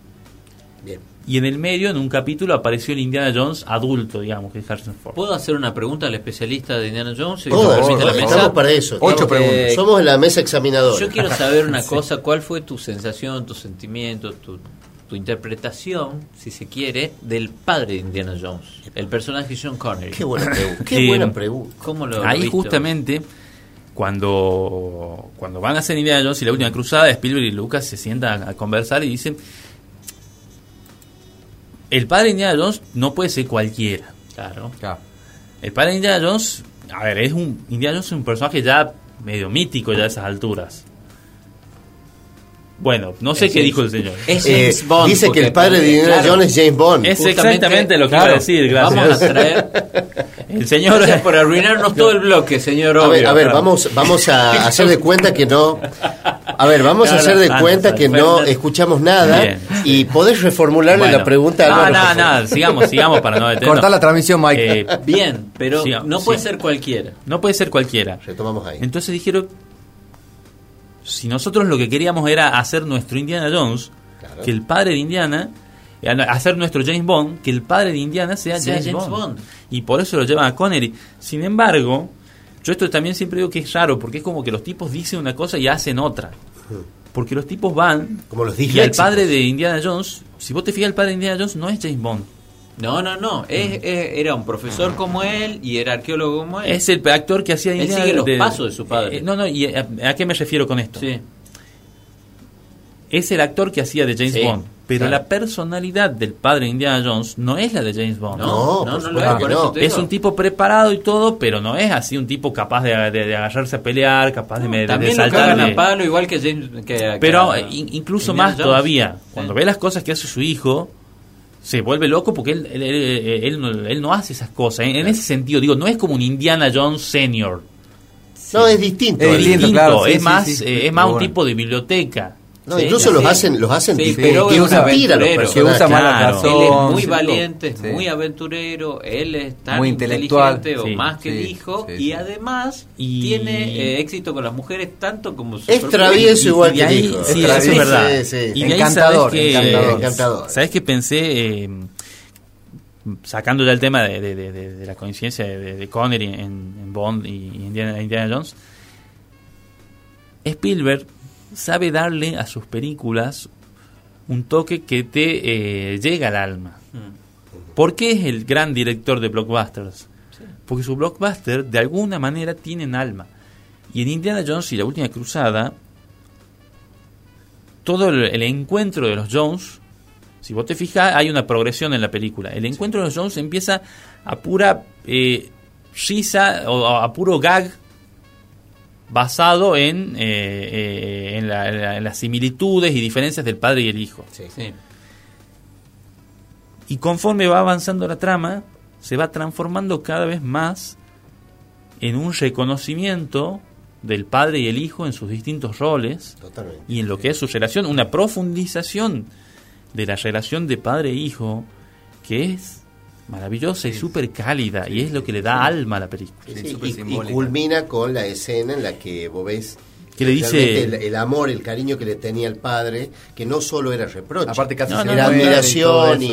Bien. Y en el medio, en un capítulo, apareció el Indiana Jones adulto, digamos, que es Harrison Ford. ¿Puedo hacer una pregunta al especialista de Indiana Jones? Si permite la mesa? estamos para eso. Ocho preguntas. Somos la mesa examinadora. Yo quiero saber una cosa, ¿cuál fue tu sensación, tu sentimiento, tu, tu interpretación, si se quiere, del padre de Indiana Jones, el personaje John Connery? Qué buena pregunta. Qué Eh, buena pregunta. ¿Cómo lo Ahí justamente, cuando, cuando van a hacer Indiana Jones y la última cruzada, Spielberg y Lucas se sientan a, conversar y dicen, el padre de Indiana Jones no puede ser cualquiera. Claro. Claro. El padre de Indiana Jones, a ver, es un, Indiana Jones es un personaje ya medio mítico ya a esas alturas. Bueno, no sé Es qué dijo el señor. Es Eh, James Bond. dice que el padre de Indiana claro, Jones es James Bond. Es exactamente lo que claro, iba a decir, gracias. Vamos a traer... El señor... Gracias por arruinarnos todo el bloque, señor A ver, Obvio. a ver, vamos, vamos a hacer de cuenta que no. A ver, vamos a hacer de ah, cuenta que no, escuchamos nada Bien. y podés reformularle Bueno. la pregunta a No, Álvaro, no, no, sigamos, sigamos para no detenernos. Cortá la transmisión, Mike. Eh, Bien, pero Sí, no sí. puede ser cualquiera. no puede ser cualquiera. Retomamos ahí. Entonces dijeron, si nosotros lo que queríamos era hacer nuestro Indiana Jones, Claro. que el padre de Indiana, eh, hacer nuestro James Bond, que el padre de Indiana sea, Sea James, James Bond. Bond. Y por eso lo llevan a Connery. Sin embargo, yo esto también siempre digo que es raro, porque es como que los tipos dicen una cosa y hacen otra. Porque los tipos van Como los y el padre de Indiana Jones, si vos te fijas, el padre de Indiana Jones no es James Bond. No, no, no. Es- es- era un profesor como él y era arqueólogo como él. Es el actor que hacía Él Indiana sigue los pasos de su padre. Eh, no, no, ¿y a, a qué me refiero con esto? Sí. Es el actor que hacía de James Sí, Bond. Pero claro. la personalidad del padre de Indiana Jones no es la de James Bond. No, No, no, no, lo es, un tipo preparado y todo, pero no es así un tipo capaz de, de- de agarrarse a pelear, capaz de, de, También lo saltar. cagan a palo igual que James. Que, Pero que eh, incluso Indiana más Jones. todavía, Sí. cuando ve las cosas que hace su hijo, se vuelve loco porque él, él, él- él no, él no hace esas cosas. En, en ese sentido, digo, no es como un Indiana Jones senior. No, es distinto. Es distinto, distinto, claro, sí, es sí, más, sí. eh, es más un Bueno. tipo de biblioteca. No, Sí, incluso los hacen, los hacen Sí, pero que es usa. Que mala razón. Él es muy sí, valiente, sí. muy aventurero, él es tan Muy intelectual. inteligente o Sí, más que el hijo sí, y sí. además Y- tiene eh, éxito con las mujeres tanto como su Es travieso igual y que el hijo. sí, Es es verdad. Sí, sí. Y Encantador, sabes que, encantador. Encantador. ¿Sabes qué pensé? eh, sacando ya el tema de, de- de- de- de la coincidencia de, de- de Connery en, en Bond y Indiana, Indiana Jones. Spielberg sabe darle a sus películas un toque que te eh, llega al alma. Mm. ¿Por qué es el gran director de blockbusters? Porque sus blockbusters de alguna manera tienen alma. Y en Indiana Jones y la última cruzada, todo el, el encuentro de los Jones, si vos te fijas, hay una progresión en la película. El encuentro de los Jones empieza a pura eh, risa o a puro gag basado en, eh, eh, en, la- en la- en las similitudes y diferencias del padre y el hijo. Sí. Y conforme va avanzando la trama, se va transformando cada vez más en un reconocimiento del padre y el hijo en sus distintos roles Totalmente. y en lo que es su relación, una profundización de la relación de padre e hijo que es maravillosa y súper cálida y es lo que le da alma a la película. Y- y, culmina con la escena en la que vos ves Que le dice- el, el amor, el cariño que le tenía el padre, que no solo era reproche, Aparte casi No, se no, era no, admiración y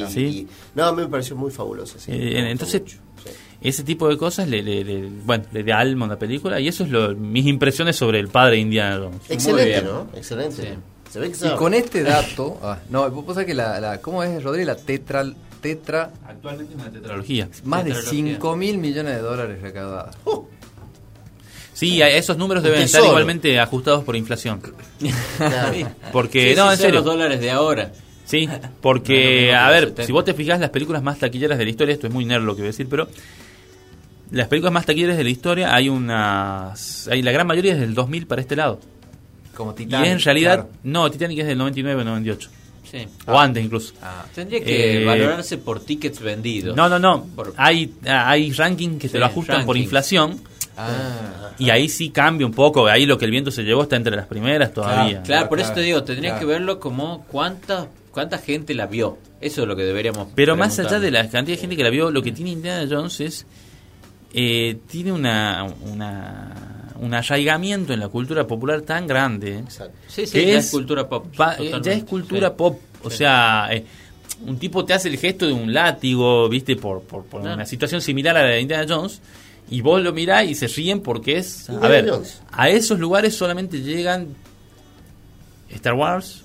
y, Sí. y- no, a mí me pareció muy fabuloso. sí, Eh, entonces, mucho, sí. ese tipo de cosas le, le- le- bueno, le da alma a la película y eso es lo, mis impresiones sobre el padre Jones. Excelente, bien. ¿no? Excelente. Sí. Se ve que Y con este dato, ah, no, vos sabés que la, la- ¿cómo es, Rodríguez? La tetra, tetra, Actualmente es una tetralogía. más de Tetralogía. 5 mil millones de dólares recaudadas. Sí, a- esos números deben estar igualmente ajustados por inflación. Claro. Porque, Sí, no, sí, en son serio. los dólares de ahora. Sí, No, no, porque, no, a ver, 70. si vos te fijas las películas más taquilleras de la historia, esto es muy nerd lo que voy a decir, pero las películas más taquilleras de la historia hay unas... Hay, la gran mayoría es del 2000 para este lado. Como Y Titanic. en realidad, claro. no, Titanic es del 99 98. Sí. O antes incluso. Ah, Tendría que Eh, valorarse por tickets vendidos. No, no, no. Por- Hay, hay rankings que te Sí, lo ajustan por inflación. ah, Y ahí sí cambia un poco. Ahí lo que el viento se llevó está entre las primeras todavía. Claro, por Claro, eso te digo, tendrías claro. que verlo como cuánta cuánta gente la vio. Eso es lo que deberíamos Pero más allá de la cantidad de gente que la vio, lo que tiene Indiana Jones es. eh, tiene una, una, un arraigamiento en la cultura popular tan grande. Exacto. Sí, sí, que ya es- es cultura pop. pa- eh, ya es cultura Sí. pop. O Sí. sea, eh, un tipo te hace el gesto de un látigo, ¿viste? Por, por, por Claro. una situación similar a la de Indiana Jones. Y vos lo mirás y se ríen porque es. A ver, Jones. a esos lugares solamente llegan Star Wars,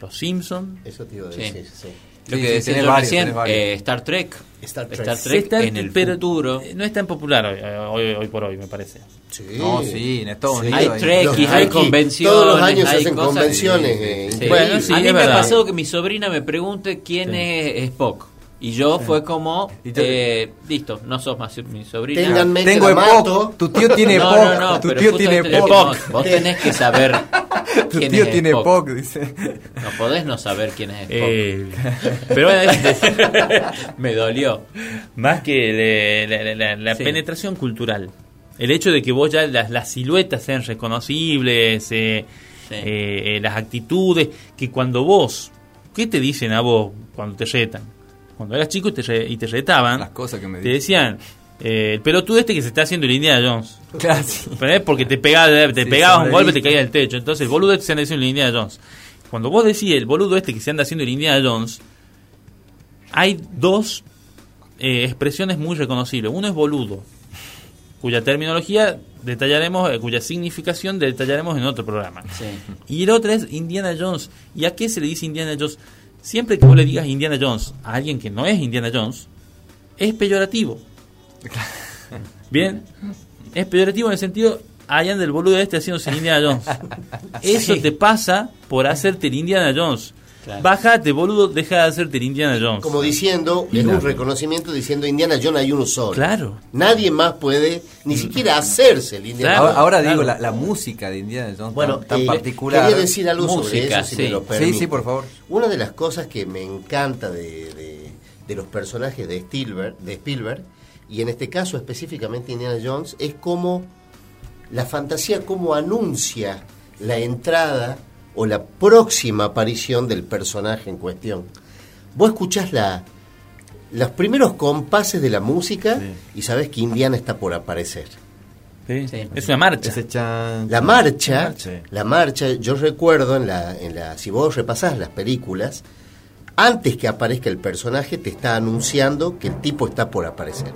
Los Simpsons. Eso te iba a Sí. decir, sí. Lo Sí, que decía yo varios, recién, eh, Star Trek. Star Trek. Star Sí, Trek está- en el pero futuro. No es tan popular hoy, hoy, hoy por hoy, me parece. Sí. No, sí, en Estados Sí. Unidos. Hay hay- trekkies, hay trekkies, convenciones. Todos los años se hay hacen cosas- convenciones. Sí. Bueno, sí, a mí me ha pasado que mi sobrina me pregunte quién Sí. es Spock. Y yo fue como, eh, listo, no sos más mi sobrina. Ténganme Tengo. Spock, tu tío tiene no, Spock, no, no, tu pero tío tiene no, vos tenés que saber Tu tío es tiene Spock. Spock, dice. No podés no saber quién es Spock. Eh, pero bueno, me dolió. más que la, la- la- la Sí. penetración cultural. El hecho de que vos ya las, las siluetas sean reconocibles, eh, Sí. eh, eh, las actitudes, que cuando vos, ¿qué te dicen a vos cuando te retan? Cuando eras chico y te, re- y te retaban, Las cosas que me te dicen. decían, eh, el pelotudo este que se está haciendo el Indiana Jones. Claro. Porque te pegaba, te Sí, pegabas un golpe, te caía del techo. Entonces, el boludo este se anda haciendo el Indiana Jones. Cuando vos decís el boludo este que se anda haciendo el Indiana Jones, hay dos eh, expresiones muy reconocibles. Uno es boludo, cuya terminología detallaremos, eh, cuya significación detallaremos en otro programa. Sí. Y el otro es Indiana Jones. ¿Y a qué se le dice Indiana Jones? Siempre que vos le digas Indiana Jones a alguien que no es Indiana Jones, es peyorativo. Bien, es peyorativo en el sentido, allá del boludo este haciéndose el Indiana Jones. Eso Sí. te pasa por hacerte el Indiana Jones. Claro. Bájate, boludo, deja de hacerte el Indiana Jones. Como diciendo, es un reconocimiento diciendo Indiana Jones hay uno solo. Claro. Nadie más puede ni siquiera hacerse el Indiana Claro. Jones. ahora digo, la, la música de Indiana Jones Bueno, tan, tan eh, particular. quería decir algo sobre Música, eso, si sí. me lo Sí, sí, por favor. Una de las cosas que me encanta de, de- de los personajes de Spielberg, de Spielberg, y en este caso específicamente Indiana Jones, es como la fantasía, como anuncia la entrada o la próxima aparición del personaje en cuestión. Vos escuchás la, los primeros compases de la música y sabés que Indiana está por aparecer. Sí. Sí. Es una marcha. Ese chan- La marcha, Sí. la marcha, yo recuerdo en la, en la, si vos repasás las películas, antes que aparezca el personaje te está anunciando que el tipo está por aparecer.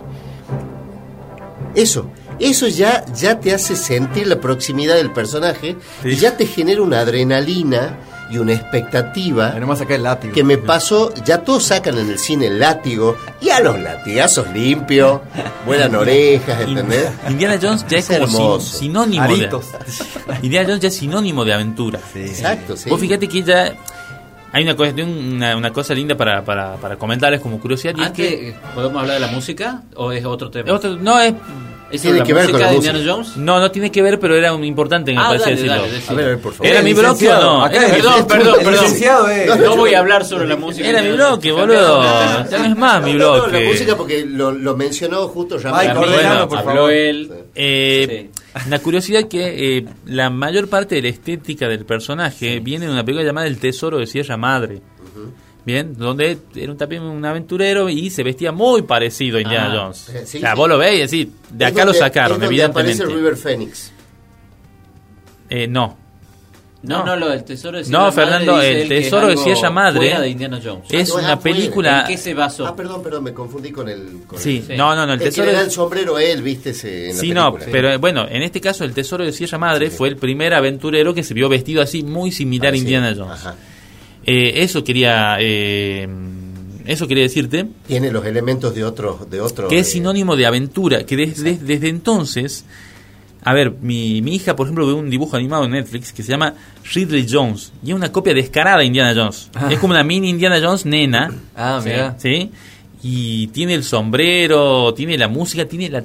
Eso, eso ya, ya te hace sentir la proximidad del personaje y ya te genera una adrenalina y una expectativa nomás acá el látigo. que me pasó, ya todos sacan en el cine el látigo y a los latigazos limpios, vuelan orejas, ¿entendés? Indiana Jones ya es, Es como sin- sinónimo de Indiana Jones ya es sinónimo de aventura. Sí. Exacto, sí. Vos fíjate que ya hay una cosa, una, una cosa linda para, para, para comentarles como curiosidad. y es Antes, que- ¿podemos hablar de la música o es otro tema? otro- no es ¿Es Tiene que ver con música la de música. Indiana Jones? no, no tiene que ver, pero era un importante, me Ah, parece dale, decirlo. dale. A ver, a ver, por favor. ¿Era mi bloque o no? acá Era, Perdón, perdón, perdón. licenciado es- No, No, voy a hablar sobre la música. era mi bloque, boludo. Ya no es más mi No, no, bloque. la música porque lo, lo mencionó justo Ay, Ramón. También Ordenalo, por habló favor. él. Eh, Una curiosidad que eh, la mayor parte de la estética del personaje viene de una película llamada El Tesoro de Sierra Madre. Bien, donde era un, también un aventurero y se vestía muy parecido a Indiana Ah, Jones. sí, o sea, sí. vos lo veis y decís, de Es acá lo sacaron, es donde evidentemente. aparece River Phoenix. Eh, no. No, no, lo del tesoro de No, Sierra Madre Fernando, el que tesoro de algo Sierra Madre de Indiana Jones. es Ah, una película... ¿En qué se basó? Ah, perdón, perdón, me confundí con el. Con Sí, Sí. no, no, no, el el, el que tesoro... le da de- el sombrero a él, viste, ese, en la Sí, no, pero bueno, en este caso el Tesoro de Sierra Madre Sí. fue el primer aventurero que se vio vestido así muy similar a Parecido. Indiana Jones. Ajá. Eh, eso quería eh, eso quería decirte Tiene los elementos de otro. De otro que es eh, sinónimo de aventura, que desde, desde entonces a ver, mi, mi hija, por ejemplo, ve un dibujo animado en Netflix que se llama Ridley Jones y es una copia descarada de Indiana Jones. Es como una mini Indiana Jones nena. Ah, mira. ¿sí? Y tiene el sombrero, tiene la música, tiene la...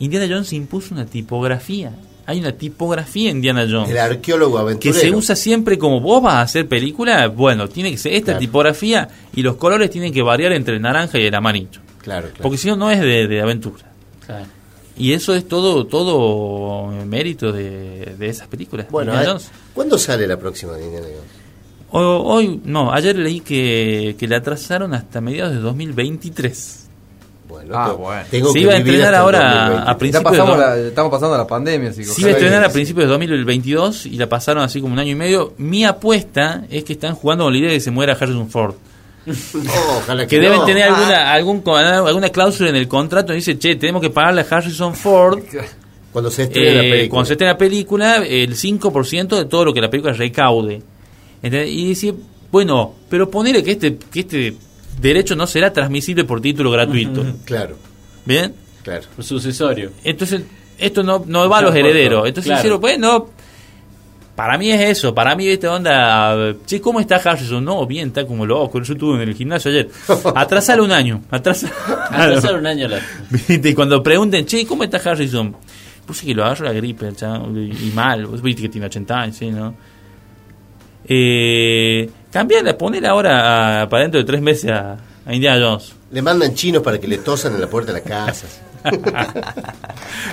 Indiana Jones impuso una tipografía. Hay una tipografía en Indiana Jones. El arqueólogo que aventurero. se usa siempre como vos vas a hacer película, bueno, tiene que ser esta Claro. tipografía y los colores tienen que variar entre el naranja y el amarillo. Claro, claro. Porque si no, no es de, de aventura. Claro. Y eso es todo todo mérito de, de esas películas. Bueno, Indiana Jones. ¿cuándo sale la próxima de Indiana Jones? O- hoy, no, ayer leí que, que la atrasaron hasta mediados de 2023. Bueno, Ah, bueno. tengo Se que iba a el ahora 2023. a principios de- la- estamos pasando la pandemia, así que Se iba a que- a principios de 2022 y la pasaron así como un año y medio. Mi apuesta es que están jugando con la idea de que se muera Harrison Ford. Oh, ojalá Que que deben tener Ah, alguna algún, alguna cláusula en el contrato que dice, che, tenemos que pagarle a Harrison Ford Cuando se estrene la eh, película. cuando se esté la película, el 5% de todo lo que la película recaude. ¿Entendés? Y decir, bueno, pero ponele que este, que este derecho no será transmisible por título gratuito. Claro, ¿Bien? claro. Sucesorio. Entonces, esto no, no va a los herederos. Entonces claro. dijeron, bueno, para mí es eso. Para mí, esta onda, che, ¿cómo está Harrison? No, bien, está como loco. Yo estuve en el gimnasio ayer. Atrasalo un año. Atrasa... Atrasar un año la... ¿Viste? Y cuando pregunten, che, ¿cómo está Harrison? Puse que lo agarro la gripe, y mal. Vos viste que tiene 80 años, ¿sí, no? Eh, cambiarla, poner ahora a- para dentro de tres meses a, a Indiana Jones. Le mandan chinos para que le tosan en la puerta de la casa.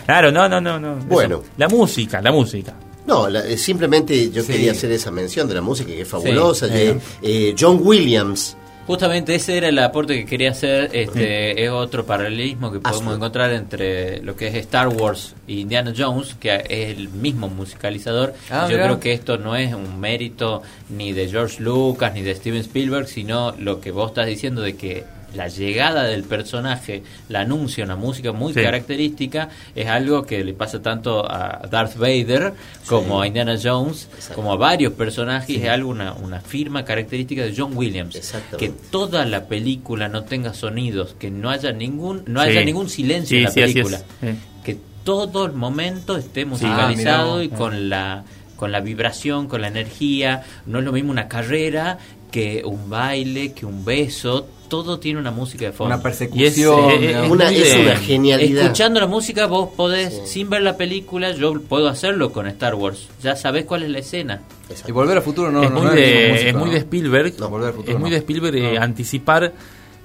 Claro, no, no, no. no. Bueno. Eso. La música, la música. No, la- eh, simplemente yo Sí. quería hacer esa mención de la música que es fabulosa. Sí. de, eh, John Williams. Justamente ese era el aporte que quería hacer. Este es otro paralelismo que podemos encontrar entre lo que es Star Wars y Indiana Jones, que es el mismo musicalizador. Ah, Yo creo que esto no es un mérito ni de George Lucas ni de Steven Spielberg, sino lo que vos estás diciendo de que la llegada del personaje la anuncia una música muy Sí. característica es algo que le pasa tanto a Darth Vader como a Indiana Jones Exacto. como a varios personajes es algo una, una firma característica de John Williams que toda la película no tenga sonidos que no haya ningún no Sí. haya ningún silencio Sí, en la sí, así película es. Sí. que todo el momento esté Ah, musicalizado y con la con la vibración con la energía no es lo mismo una carrera que un baile que un beso todo tiene una música de fondo Una persecución. Es, eh. Una, muy es de- una genialidad. Escuchando la música vos podés, Sí. sin ver la película, yo puedo hacerlo con Star Wars. Ya sabés cuál es la escena. Exacto. Y volver al futuro no, es, no, muy no de, es muy ¿no? de Spielberg. Futuro es muy de Spielberg eh, anticipar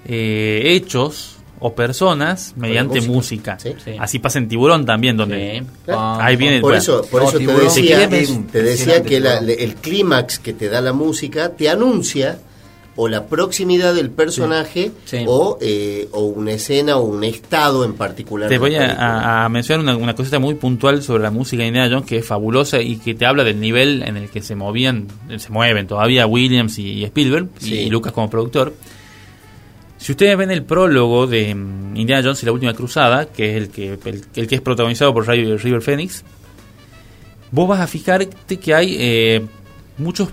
eh, hechos o personas mediante música. música. Sí. Sí. Así pasa en Tiburón también, donde Sí. Claro. ahí viene Por eso, por No, eso te decía, es te decía que la- el clímax que te da la música te anuncia o la proximidad del personaje Sí. O, eh, o una escena o un estado en particular. Te voy a, mencionar una, una cosita muy puntual sobre la música de Indiana Jones que es fabulosa y que te habla del nivel en el que se movían, se mueven todavía Williams y, y Spielberg y- Sí. y, Lucas como productor. Si ustedes ven el prólogo de mm, Indiana Jones y la última cruzada, que es el que, el, el que es protagonizado por River Phoenix, vos vas a fijarte que hay eh, muchos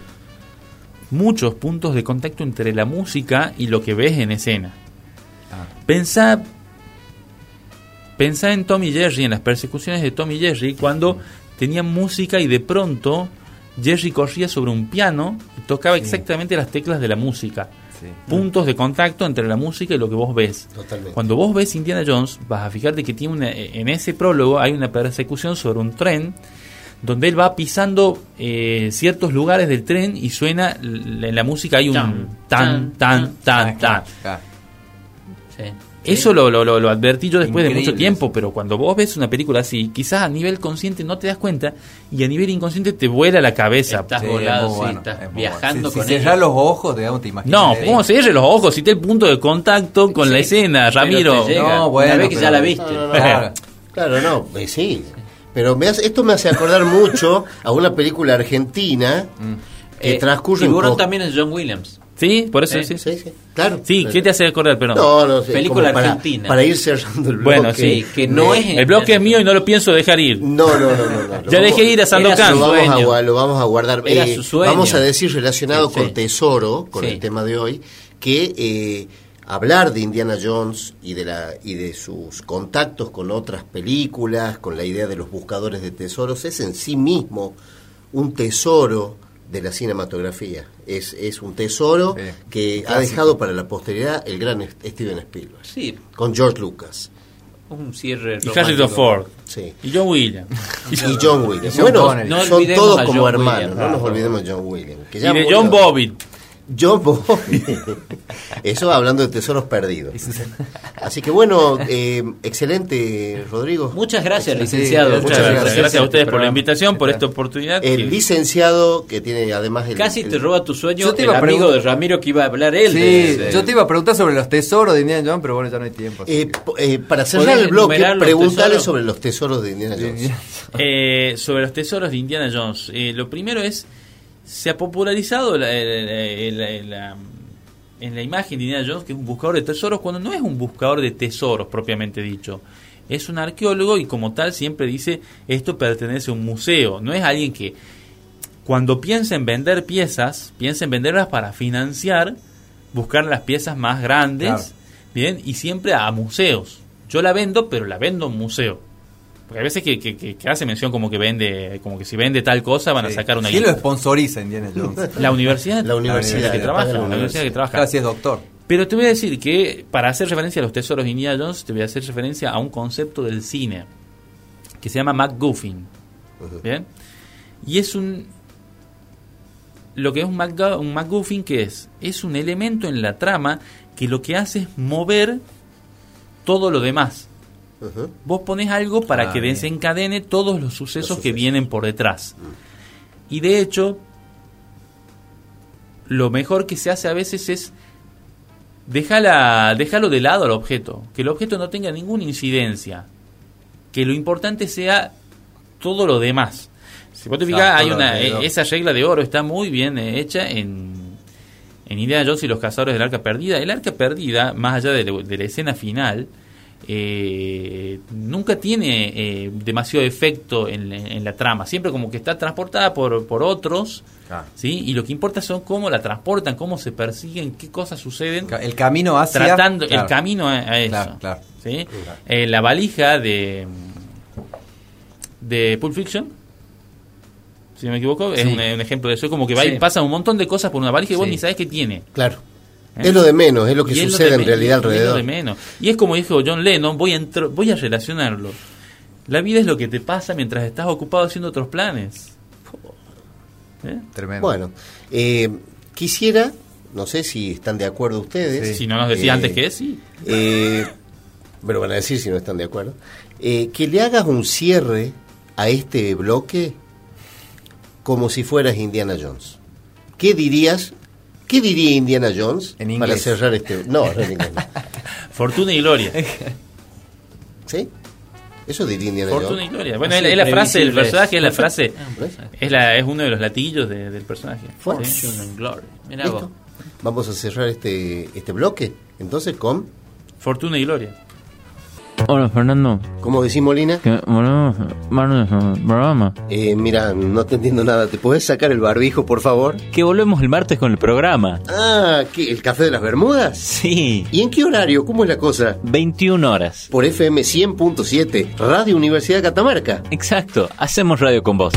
muchos puntos de contacto entre la música y lo que ves en escena. Ah. Pensá, pensá en Tom y Jerry, en las persecuciones de Tom y Jerry, cuando tenían música y de pronto Jerry corría sobre un piano y tocaba Sí. exactamente las teclas de la música. Sí. Puntos de contacto entre la música y lo que vos ves. Totalmente. Cuando vos ves Indiana Jones, vas a fijarte que tiene una, en ese prólogo hay una persecución sobre un tren donde él va pisando eh, ciertos lugares del tren y suena en la música hay un Tan, tan tan, tan tan. Sí. Eso lo, lo, lo, lo advertí yo después de mucho tiempo, pero cuando vos ves una película así, quizás a nivel consciente no te das cuenta y a nivel inconsciente te vuela la cabeza. Estás Sí, volado, es muy sí, bueno, estás es viajando bueno. Si, con si cerrás los ojos, digamos, te imaginas. No, ¿cómo se cierre los ojos? Si te el punto de contacto con la escena, Ramiro. No, una bueno, vez que ya la viste. No, no, no. Claro. Claro, no, eh, sí. Pero me hace- esto me hace acordar mucho a una película argentina que Eh, transcurre en Tiburón también es John Williams. Sí, por eso Eh, sí. Sí, sí, claro. Sí, ¿qué te hace acordar? Pero No, no sé. Película para- argentina. Para ir cerrando el Bueno, bloque. Sí, que no es el bloque es mío y no lo pienso dejar ir. No, no, no, no. Ya vamos- dejé ir a Sandokan. Lo vamos, a, lo vamos a guardar. Era Eh, su sueño. Vamos a decir relacionado Sí, con sí. Tesoro, con Sí. el tema de hoy, que eh, hablar de Indiana Jones y de, la, y de sus contactos con otras películas, con la idea de los buscadores de tesoros, es en sí mismo un tesoro de la cinematografía. Es, es un tesoro Sí, que un ha clásico. dejado para la posteridad el gran Steven Spielberg, Sí, con George Lucas. un cierre. Y. Harrison Ford. Sí. Y John Williams. Y John Williams. Bueno. No son todos como hermanos, Williams. no nos olvidemos de John Williams. Que Y de murió. John Bobbitt. John Bobbitt. Eso hablando de tesoros perdidos. Así que bueno, eh, excelente, Rodrigo. Muchas gracias, licenciado. muchas Muchas gracias. gracias. Gracias a ustedes por la Programa. invitación, por esta oportunidad. El licenciado que tiene además el... Casi el- te roba tu sueño Yo te el iba amigo preguntar- de Ramiro que iba a hablar él. Sí, de- de- yo te iba a preguntar sobre los tesoros de Indiana Jones, pero bueno, ya no hay tiempo. Eh, eh, para cerrar ¿Podés el los preguntarle tesoros? sobre los tesoros de Indiana Jones. Eh, sobre los tesoros de Indiana Jones. Eh, lo primero es, se ha popularizado la- la- en la imagen de Indiana Jones que es un buscador de tesoros cuando no es un buscador de tesoros propiamente dicho. Es un arqueólogo y como tal siempre dice esto pertenece a un museo. No es alguien que cuando piensa en vender piezas, piensa en venderlas para financiar, buscar las piezas más grandes, Claro. bien, y siempre a museos. Yo la vendo, pero la vendo a un museo. Porque a veces que, que- que- que hace mención como que vende, como que si vende tal cosa van a sacar una ¿Quién lo sponsoriza Indiana Jones? La universidad. La universidad, que trabaja, la universidad que trabaja. Casi es doctor. Pero te voy a decir que para hacer referencia a los tesoros de Indiana Jones, te voy a hacer referencia a un concepto del cine que se llama MacGuffin. ¿Bien? Y es un. Lo que es un, MacGu- un MacGuffin, que es? Es un elemento en la trama que lo que hace es mover todo lo demás. Vos pones algo para Ah, que bien. desencadene todos los sucesos, Los que vienen por detrás. Y de hecho, lo mejor que se hace a veces es dejarla, dejarlo de lado al objeto, que el objeto no tenga ninguna incidencia, que lo importante sea todo lo demás. Si vos te fijas, hay una, eh, esa regla de oro está muy bien eh, hecha en, en Indiana Jones y los cazadores del arca perdida. El arca perdida, más allá de la escena final, eh, nunca tiene eh, demasiado efecto en, la- en la trama. Siempre como que está transportada por, por otros. ¿sí? Y lo que importa son cómo la transportan, cómo se persiguen, qué cosas suceden, El camino hacia... tratando Claro. el camino a, a eso. Claro, claro. ¿sí? Eh, la valija de de Pulp Fiction, si no me equivoco, es Sí. un, un ejemplo de eso. Es como que va y pasa un montón de cosas por una valija y vos ni sabes qué tiene. Claro. ¿Eh? Es lo de menos, es lo que Y es lo sucede de en realidad y es lo alrededor. de menos. Y es como dijo John Lennon, voy a, entro- voy a relacionarlo. La vida es lo que te pasa mientras estás ocupado haciendo otros planes. ¿Eh? Tremendo. Bueno, eh, quisiera, no sé si están de acuerdo ustedes. Si no nos decía eh, antes que es, sí. eh, pero van a decir si no están de acuerdo. eh, que le hagas un cierre a este bloque como si fueras Indiana Jones. ¿Qué dirías? ¿Qué diría Indiana Jones En para cerrar este? No, no en inglés. Fortuna y gloria. ¿Sí? Eso diría Indiana Fortuna y Jones. gloria. Bueno, Así, es la frase del previsible. personaje, es la frase. ¿Ves? Es, la, es uno de los latillos de- del personaje. Sí. Fortune and Glory. Mirá. Vamos a cerrar este, este bloque. Entonces, con, Fortuna y gloria. Hola Fernando, ¿cómo decís Molina? que volvemos programa. Eh, mira, no te entiendo nada. ¿Te puedes sacar el barbijo, por favor? Que volvemos el martes con el programa. Ah, ¿qué? ¿El café de las Bermudas? Sí, ¿Y en qué horario? ¿Cómo es la cosa? 21 horas. Por FM 100.7, Radio Universidad de Catamarca. Exacto, hacemos radio con vos.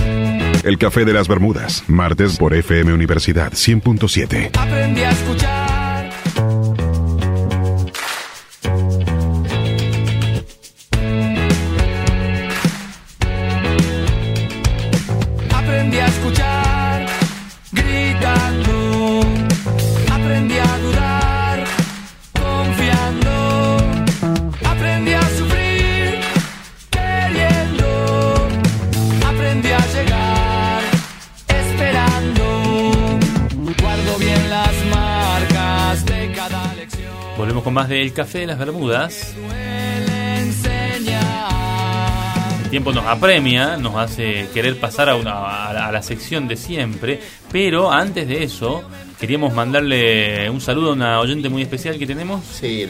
El Café de las Bermudas, martes por FM Universidad 100.7. Aprendí a escuchar. Del Café de las Bermudas. Enseñar. tiempo nos apremia, nos hace querer pasar a, una, a la- a la sección de siempre, pero antes de eso queríamos mandarle un saludo a una oyente muy especial que tenemos. Sí,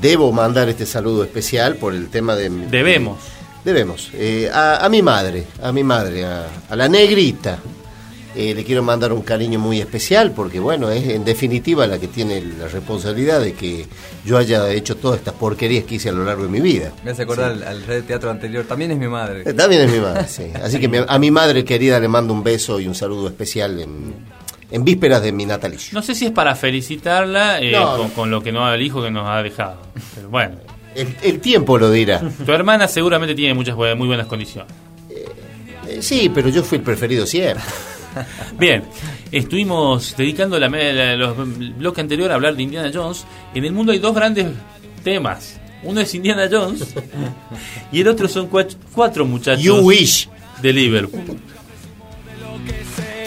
debo mandar este saludo especial por el tema de... Debemos. Debemos. eh, a, a mi madre, a mi madre, a, a la negrita. Eh, le quiero mandar un cariño muy especial porque, bueno, es en definitiva la que tiene la responsabilidad de que yo haya hecho todas estas porquerías que hice a lo largo de mi vida. Me hace acordar al, al red de teatro anterior. También es mi madre. Eh, También es mi madre, sí. Así que mi- a mi madre querida le mando un beso y un saludo especial en, en vísperas de mi natalicio. No sé si es para felicitarla eh, No. con, con lo que no el hijo que nos ha dejado. Pero bueno, El, el tiempo lo dirá. tu hermana seguramente tiene muchas muy buenas condiciones. Eh, sí, pero yo fui el preferido siempre. Bien, estuvimos dedicando la, la- los el bloque anterior a hablar de Indiana Jones. En el mundo hay dos grandes temas. Uno es Indiana Jones y el otro son cua- cuatro muchachos You wish. de Liverpool.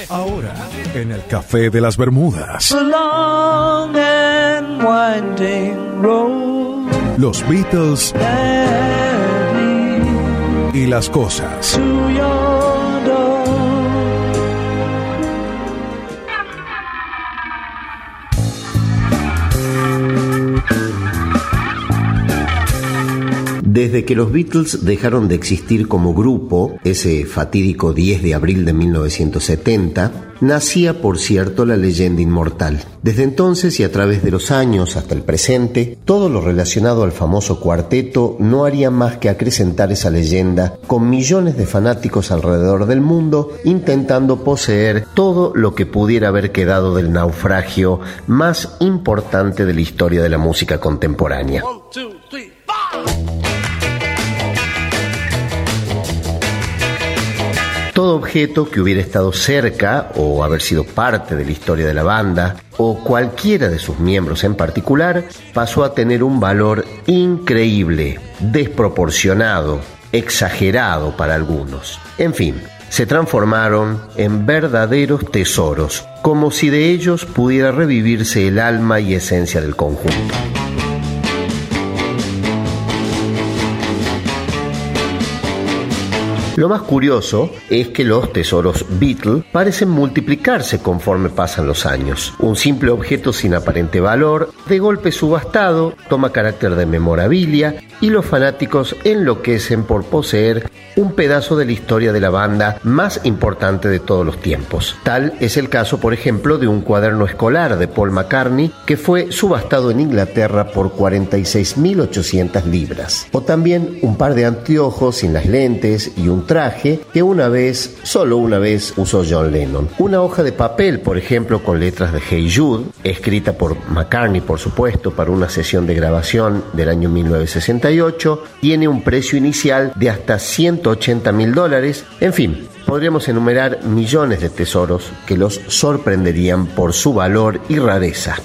Ahora, en el Café de las Bermudas, long and winding road los Beatles y las cosas. Desde que los Beatles dejaron de existir como grupo, ese fatídico 10 de abril de 1970, nacía, por cierto, la leyenda inmortal. Desde entonces y a través de los años hasta el presente, todo lo relacionado al famoso cuarteto no haría más que acrecentar esa leyenda con millones de fanáticos alrededor del mundo intentando poseer todo lo que pudiera haber quedado del naufragio más importante de la historia de la música contemporánea. Todo objeto que hubiera estado cerca o haber sido parte de la historia de la banda, o cualquiera de sus miembros en particular, pasó a tener un valor increíble, desproporcionado, exagerado para algunos. En fin, se transformaron en verdaderos tesoros, como si de ellos pudiera revivirse el alma y esencia del conjunto. Lo más curioso es que los tesoros Beatle parecen multiplicarse conforme pasan los años. Un simple objeto sin aparente valor, de golpe subastado, toma carácter de memorabilia y los fanáticos enloquecen por poseer un pedazo de la historia de la banda más importante de todos los tiempos. Tal es el caso, por ejemplo, de un cuaderno escolar de Paul McCartney que fue subastado en Inglaterra por 46.800 libras. O también un par de anteojos sin las lentes y un traje que una vez, solo una vez, usó John Lennon. Una hoja de papel, por ejemplo, con letras de Hey Jude, escrita por McCartney, por supuesto, para una sesión de grabación del año 1968, tiene un precio inicial de hasta 180 mil dólares. En fin, podríamos enumerar millones de tesoros que los sorprenderían por su valor y rareza.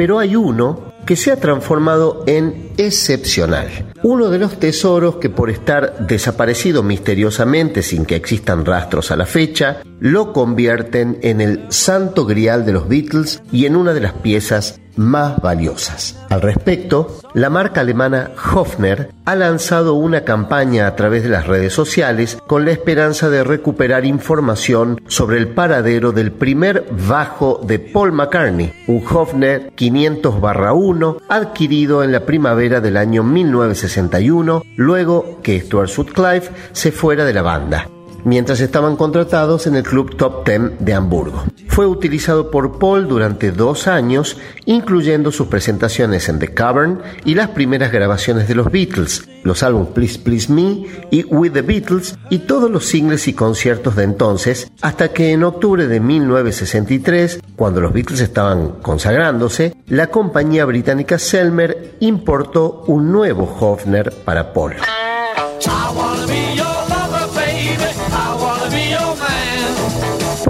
Pero hay uno que se ha transformado en excepcional. Uno de los tesoros que por estar desaparecido misteriosamente sin que existan rastros a la fecha, lo convierten en el santo grial de los Beatles y en una de las piezas más valiosas. Al respecto, la marca alemana Hofner ha lanzado una campaña a través de las redes sociales con la esperanza de recuperar información sobre el paradero del primer bajo de Paul McCartney, un Hofner 500-1 adquirido en la primavera del año 1961, luego que Stuart Sutcliffe se fuera de la banda mientras estaban contratados en el Club Top Ten de Hamburgo. Fue utilizado por Paul durante dos años, incluyendo sus presentaciones en The Cavern y las primeras grabaciones de los Beatles, los álbumes Please Please Me y With the Beatles y todos los singles y conciertos de entonces, hasta que en octubre de 1963, cuando los Beatles estaban consagrándose, la compañía británica Selmer importó un nuevo Hofner para Paul.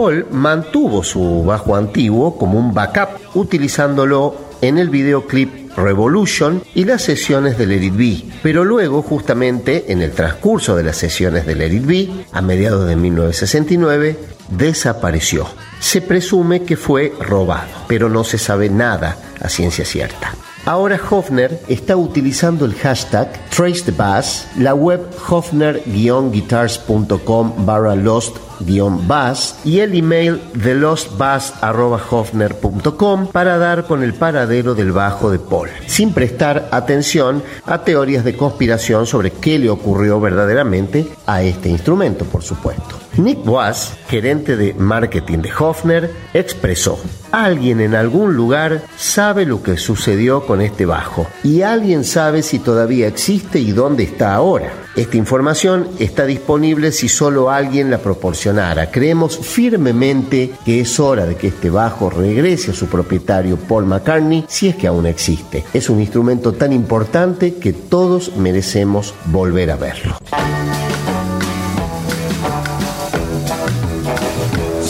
Paul mantuvo su bajo antiguo como un backup, utilizándolo en el videoclip Revolution y las sesiones de Let It Be. Pero luego, justamente en el transcurso de las sesiones de Let It Be, a mediados de 1969, desapareció. Se presume que fue robado, pero no se sabe nada a ciencia cierta. Ahora Hofner está utilizando el hashtag TraceTheBass, la web hofner-guitars.com barra lost-bass y el email thelostbass.hofner.com para dar con el paradero del bajo de Paul, sin prestar atención a teorías de conspiración sobre qué le ocurrió verdaderamente a este instrumento, por supuesto. Nick Was, gerente de marketing de Hofner, expresó, alguien en algún lugar sabe lo que sucedió con este bajo y alguien sabe si todavía existe y dónde está ahora. Esta información está disponible si solo alguien la proporcionara. Creemos firmemente que es hora de que este bajo regrese a su propietario Paul McCartney si es que aún existe. Es un instrumento tan importante que todos merecemos volver a verlo.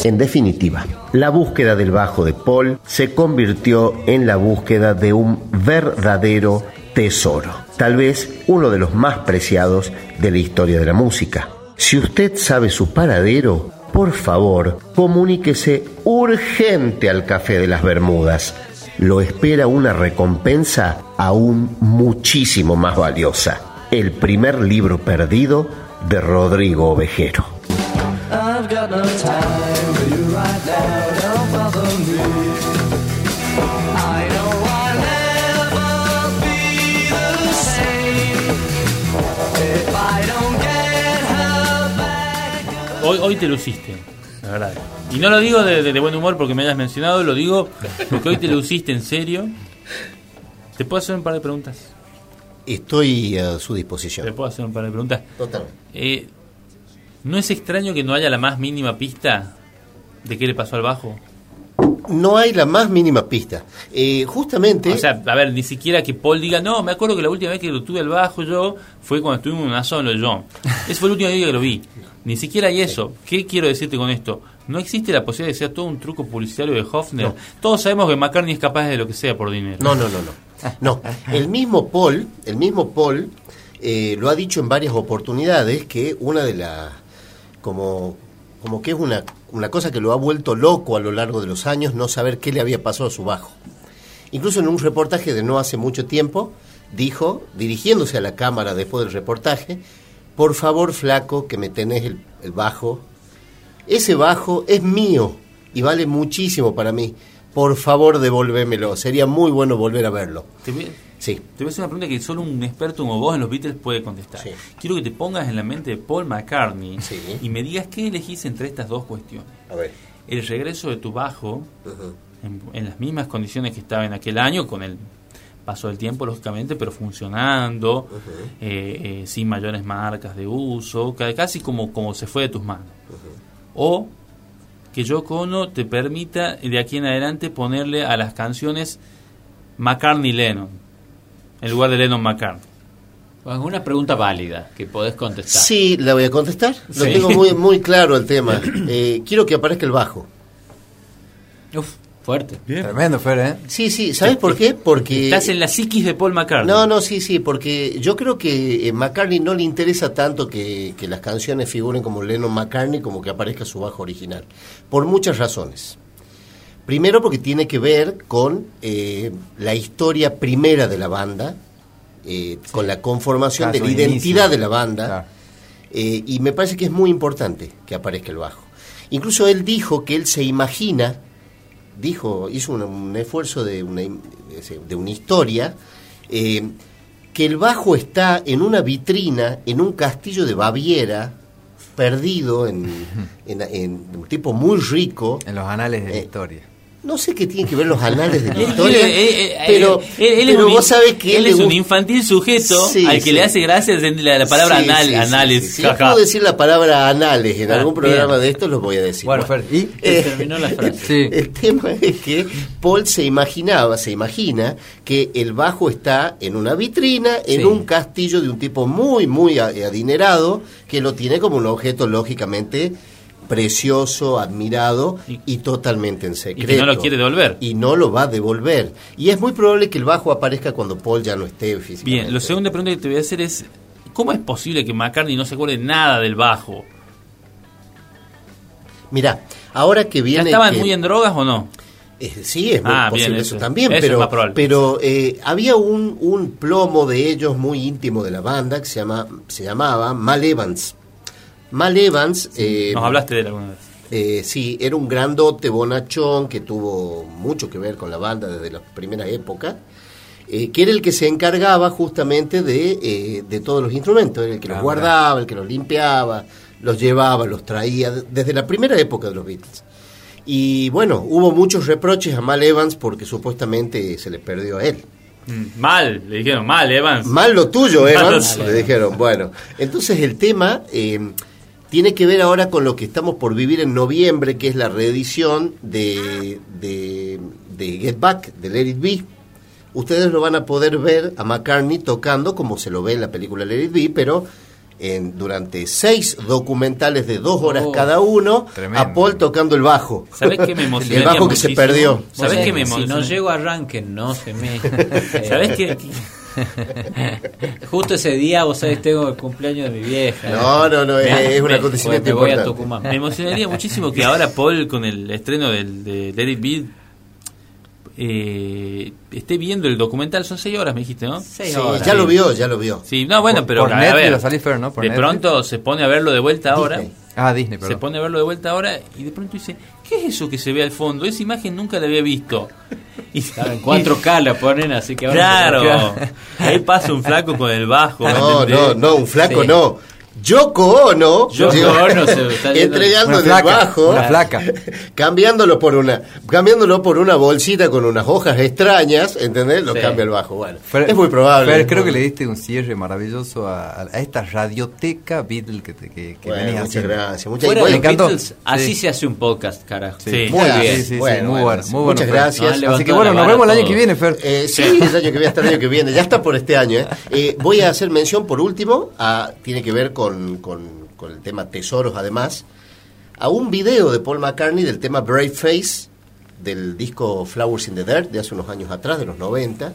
En definitiva, la búsqueda del bajo de Paul se convirtió en la búsqueda de un verdadero tesoro, tal vez uno de los más preciados de la historia de la música. Si usted sabe su paradero, por favor, comuníquese urgente al Café de las Bermudas. Lo espera una recompensa aún muchísimo más valiosa, el primer libro perdido de Rodrigo Ovejero. Hoy, te luciste, la verdad. Y no lo digo de, de- de buen humor porque me hayas mencionado, lo digo porque hoy te luciste en serio. ¿Te puedo hacer un par de preguntas? Estoy a su ¿Te disposición. puedo hacer un par de preguntas? Totalmente. Eh, ¿No es extraño que no haya la más mínima pista de qué le pasó al bajo? No hay la más mínima pista. Eh, justamente... O sea, a ver, ni siquiera que Paul diga, no, me acuerdo que la última vez que lo tuve al bajo yo fue cuando estuvimos en una solo yo. Ese fue el último día que lo vi. Ni siquiera hay eso. ¿Qué quiero decirte con esto? No existe la posibilidad de que sea todo un truco publicitario de Hofner. No. Todos sabemos que McCartney es capaz de lo que sea por dinero. No, no, no, no. No, el mismo Paul, el mismo Paul eh, lo ha dicho en varias oportunidades que una de las como como que es una, una cosa que lo ha vuelto loco a lo largo de los años no saber qué le había pasado a su bajo. Incluso en un reportaje de no hace mucho tiempo dijo, dirigiéndose a la cámara después del reportaje, por favor flaco que me tenés el, el bajo, ese bajo es mío y vale muchísimo para mí. Por favor, devolvémelo. Sería muy bueno volver a verlo. Sí. te voy a hacer una pregunta que solo un experto como vos en los Beatles puede contestar. Sí. Quiero que te pongas en la mente de Paul McCartney Sí. y me digas qué elegís entre estas dos cuestiones. A ver. El regreso de tu bajo en, en las mismas condiciones que estaba en aquel año, con el paso del tiempo, lógicamente, pero funcionando, eh, eh, sin mayores marcas de uso, ca- casi como, como se fue de tus manos. O que Yoko Ono te permita de aquí en adelante ponerle a las canciones McCartney-Lennon, en lugar de Lennon-McCartney. Bueno, una pregunta válida que podés contestar. Sí, la voy a contestar. Lo Sí. tengo muy, muy claro el tema. Eh, quiero que aparezca el bajo. Uf, fuerte. Tremendo, Fer, ¿eh? Sí, sí. ¿Sabes por qué? Porque... Estás en la psiquis de Paul McCartney. No, no, sí, sí, porque yo creo que eh, McCartney no le interesa tanto que, que las canciones figuren como Lennon McCartney como que aparezca su bajo original. Por muchas razones. Primero porque tiene que ver con eh, la historia primera de la banda, eh, con la conformación Claro, de la inicio. identidad de la banda. Claro. Eh, y me parece que es muy importante que aparezca el bajo. Incluso él dijo que él se imagina, dijo, hizo un, un esfuerzo de una, de una historia, eh, que el bajo está en una vitrina, en un castillo de Baviera, perdido en, en- en un tipo muy rico. En los anales de la Eh, historia. No sé qué tienen que ver los anales de la historia, quiere- eh, eh, pero, él- él es pero un vos sabés que él es un infantil sujeto Sí, al que sí. le hace gracia la, la palabra Sí, anal, sí, sí, anales. sí. Si yo puedo decir la palabra anales en Ah, algún programa bien. de estos, los voy a decir. Bueno, Fer, ¿y? Eh, terminó la frase. Sí. El tema es que Paul se imaginaba, se imagina que el bajo está en una vitrina, en Sí. un castillo de un tipo muy, muy a- adinerado, que lo tiene como un objeto lógicamente precioso, admirado Y- y, totalmente en Y secreto. que no lo quiere devolver. Y no lo va a devolver. Y es muy probable que el bajo aparezca cuando Paul ya no esté físicamente. Bien, la segunda pregunta que te voy a hacer es, ¿cómo es posible que McCartney no se acuerde nada del bajo? Mirá, ahora que ¿Ya viene... estaban que- muy en drogas o no? Eh, sí, es muy Ah, posible bien, eso, eso. también, Eso pero, más probable. pero eh, había un, un plomo de ellos muy íntimo de la banda que se, llama, se llamaba Mal Evans. Mal Evans... eh, Nos hablaste de él alguna vez. eh, sí, era un grandote bonachón que tuvo mucho que ver con la banda desde la primera época, eh, que era el que se encargaba justamente de, de todos los instrumentos, era el que los Ah, guardaba, el que los limpiaba, los llevaba, los traía, de- desde la primera época de los Beatles. Y bueno, hubo muchos reproches a Mal Evans porque supuestamente se le perdió a él. Mm, Mal, le dijeron mal, Evans. Mal lo tuyo, Evans, le dijeron. Bueno, entonces el tema eh, tiene que ver ahora con lo que estamos por vivir en noviembre, que es la reedición de, de, Get Back, de Let It Be. Ustedes lo van a poder ver a McCartney tocando como se lo ve en la película Let It Be, pero en, durante seis documentales de dos horas Oh, cada uno, tremendo. a Paul tocando el bajo. ¿Sabés qué me emocionaría El bajo que se perdió. ¿Sabés qué me Si no llego a arranque, no se me. ¿Sabés qué? Justo ese día, vos sabés, tengo el cumpleaños de mi vieja. No, no, no, es, Me- es un acontecimiento me voy a importante. Tucumán. Me emocionaría muchísimo que ahora Paul, con el estreno del, de Let It Be, eh, esté viendo el documental. Son seis horas, me dijiste, ¿no? Seis Sí, horas. ya lo vio, ya lo vio. Sí, no, bueno, Por- pero por a Netflix ver, ¿no? Por de Netflix. pronto se pone a verlo de vuelta ahora. Disney. Ah, Disney, Se perdón. pone a verlo de vuelta ahora y de pronto dice, ¿qué es eso que se ve al fondo? Esa imagen nunca la había visto. Y, en 4K la ponen, así que ahora. Claro, ahí pasa un flaco con el bajo. ¿me No, no, no, un flaco Sí. no. Yoko Ono, Yoko Ono se entregando Una el flaca, bajo, una flaca. cambiándolo por una, cambiándolo por una bolsita con unas hojas extrañas, ¿entendés? Lo Sí. cambia el bajo. Bueno, Fer- es muy probable. Fer, creo que le diste un cierre maravilloso a, a esta radioteca Beatle que, te- que, que Bueno, venías muchas haciendo. gracias. Muchas, bueno, de me encantó. Beatles, así Sí. se hace un podcast, carajo. Sí. Muy bien. Sí, sí, sí, Bueno, muy bueno, muy bueno. muchas Fer. gracias. No, Así que bueno, nos vemos el año que viene, Fer. Eh, sí, el año que viene, hasta el año que viene. Ya está por este año. ¿eh? Eh, voy a hacer mención por último, a, tiene que ver con, el tema tesoros además, a un video de Paul McCartney del tema Brave Face, del disco Flowers in the Dirt, de hace unos años atrás, de los 90.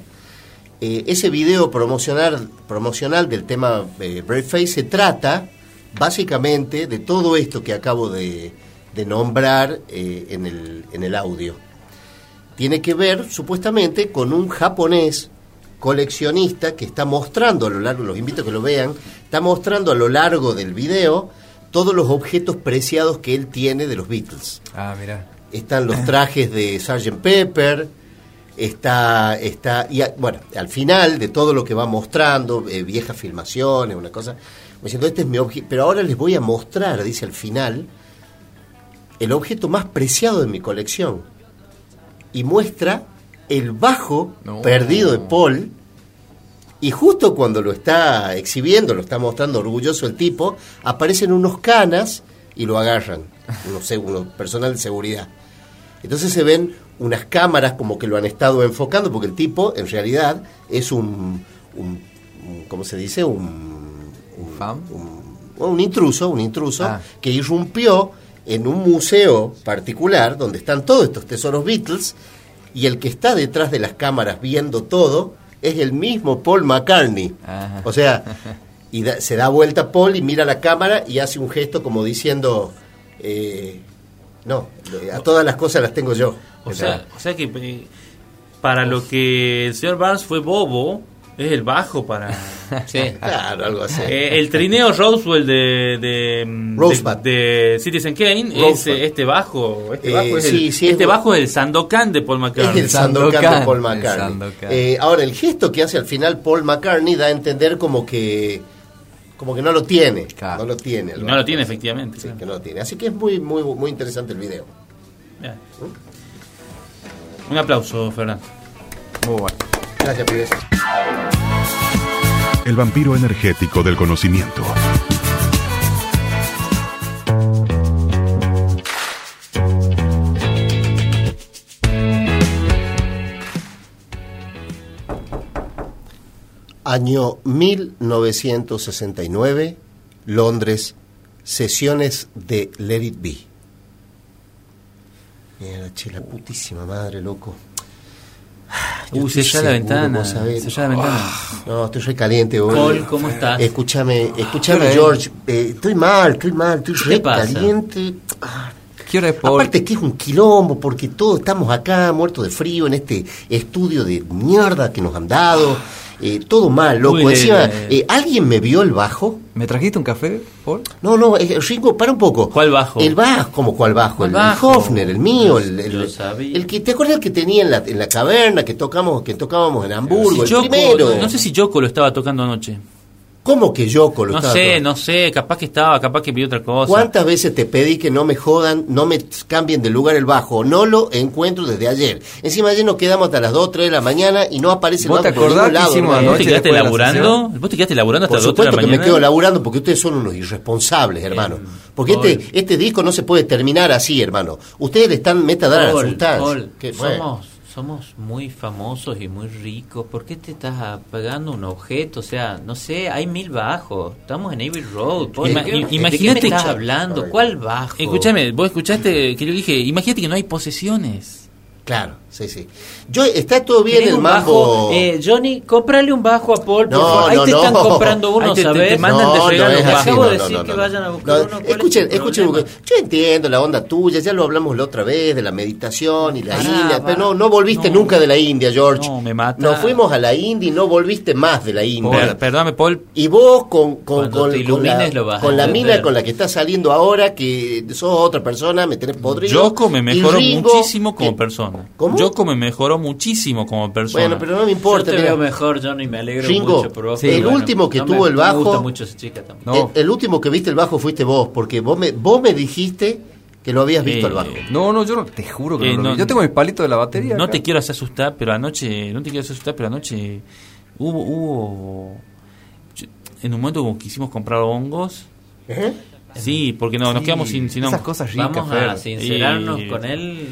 Eh, ese video promocional, promocional del tema eh, Brave Face se trata básicamente de todo esto que acabo de, de nombrar eh, en, el, en el audio tiene que ver supuestamente con un japonés coleccionista que está mostrando a lo largo, los invito a que lo vean, está mostrando a lo largo del video todos los objetos preciados que él tiene de los Beatles. Ah, mira. Están los trajes de Sgt. Pepper, está, está, y a- bueno, al final de todo lo que va mostrando, eh, viejas filmaciones, una cosa, diciendo, este es mi objeto, pero ahora les voy a mostrar, dice al final, el objeto más preciado de mi colección. Y muestra el bajo No. perdido de Paul. Y justo cuando lo está exhibiendo, lo está mostrando orgulloso el tipo, aparecen unos canas y lo agarran, unos, personal de seguridad. Entonces se ven unas cámaras como que lo han estado enfocando, porque el tipo en realidad es un, un- un- ¿cómo se dice? Un, un, ¿Fan? un- un intruso, un intruso Ah. que irrumpió en un museo particular donde están todos estos tesoros Beatles y el que está detrás de las cámaras viendo todo es el mismo Paul McCartney. Ajá. O sea, y da- se da vuelta Paul y mira la cámara y hace un gesto como diciendo, eh, no, a todas las cosas las tengo yo. O sea, o sea que eh, para lo que el señor Barnes fue bobo, es el bajo para... Sí. claro, algo así. Eh, el trineo Roswell de, de, mm, Rosebud. de, de Citizen Kane es Rosebud. eh, este bajo. Este, Eh, bajo, es sí, el, sí, es este bu- bajo es el Sandokan de Paul Es McCartney. el Sandokan de Paul McCartney. Eh, ahora, el gesto que hace al final Paul McCartney da a entender como que como que no lo tiene. Claro. No lo tiene. no lo tiene, efectivamente. Sí, claro. que no lo tiene. Así que es muy, muy, muy interesante el video. Ya. Un aplauso, Fernando. Muy bueno. Gracias. El vampiro energético del conocimiento. Año 1969, Londres, sesiones de Let It Be. Mira, che, la putísima madre, loco. Uy, sellá la ventana. vos sabés. sellá la ventana. No, estoy re caliente, hoy. Paul, ¿cómo estás? Escúchame, escúchame, ¿Qué hora es? George. eh, estoy mal, estoy mal, estoy ¿Qué re pasa? caliente. Ah, ¿Qué hora es, Paul? Aparte que es un quilombo, porque todos estamos acá muertos de frío en este estudio de mierda que nos han dado. Eh, todo mal, loco. Uy, Encima, de- eh, ¿alguien me vio el bajo? ¿Me trajiste un café, Paul? No, no, eh, Ringo, para un poco. ¿Cuál bajo? El bajo, como cuál bajo? ¿Cuál el, bajo? el Hofner, el mío, el, el- Yo sabía. el que te acuerdas el que tenía en la, en la caverna que tocamos, que tocábamos en Hamburgo, Si el Yoko- primero. no, no sé si Yoko lo estaba tocando anoche. ¿Cómo que Yoko lo No estaba sé, no sé, capaz que estaba, capaz que pidió otra cosa. ¿Cuántas veces te pedí que no me jodan, no me cambien de lugar el bajo? No lo encuentro desde ayer. Encima ayer nos quedamos hasta las 2, 3 de la mañana y no aparece el ¿Vos bajo te por ningún acordás que lado, hicimos. ¿Vos te quedaste después de la laburando? ¿Vos te quedaste laburando hasta Por las 2 de la supuesto que mañana? me quedo laburando porque ustedes son unos irresponsables, hermano. Porque este, este disco no se puede terminar así, hermano. Ustedes le están meta a dar a la Paul, sustancia. Paul, Que, bueno. somos, somos muy famosos y muy ricos. ¿Por qué te estás pagando un objeto? O sea, no sé, hay mil bajos. Estamos en Abbey Road. Ima- ¿de qué- i- ¿De qué imagínate me estás hablando? ¿Cuál bajo? Escúchame, vos escuchaste que yo dije, imagínate que no hay posesiones. Claro, sí, sí. Yo, está todo bien ¿Querés el bajo? Eh, Johnny, cómprale un bajo a Paul, por No, favor. Ahí no, te no. están comprando uno, Ahí te- te- ¿sabes? te mandan de regalo un bajo. Acabo de no, decir no, que no, vayan a buscar No, uno. ¿cuál es Escuchen, yo entiendo la onda tuya, ya lo hablamos la otra vez de la meditación y la India, va. pero no, no volviste nunca de la India, George. No, me mata. Nos fuimos a la India y no volviste más de la India. Per- perdóname, Paul. Y vos con, con, Cuando con, te con la, con mina con la que estás saliendo ahora, que sos otra persona, me tenés podrido. Yoko me Ringo, muchísimo como persona. ¿Cómo? Yoko me mejoró muchísimo como persona. Bueno, pero no me Yo importa. te mira. veo mejor, Johnny, me alegro Ringo, mucho por vos. Sí, el último que no tuvo me- el bajo- Me gusta mucho esa chica también. No. El, el último que viste el bajo fuiste vos, porque vos me, vos me dijiste que lo habías visto Eh, el bajo. No, no, yo no, te juro que Eh, no, lo no- vi. Yo tengo mis palitos de la batería. No acá. te quiero hacer asustar, pero anoche, no te quiero hacer asustar, pero anoche hubo, hubo yo- en un momento como quisimos comprar hongos. ¿Eh? Sí, porque no, nos quedamos sin, sin Esas hongos. cosas ricas, Vamos a sincerarnos Y- con él.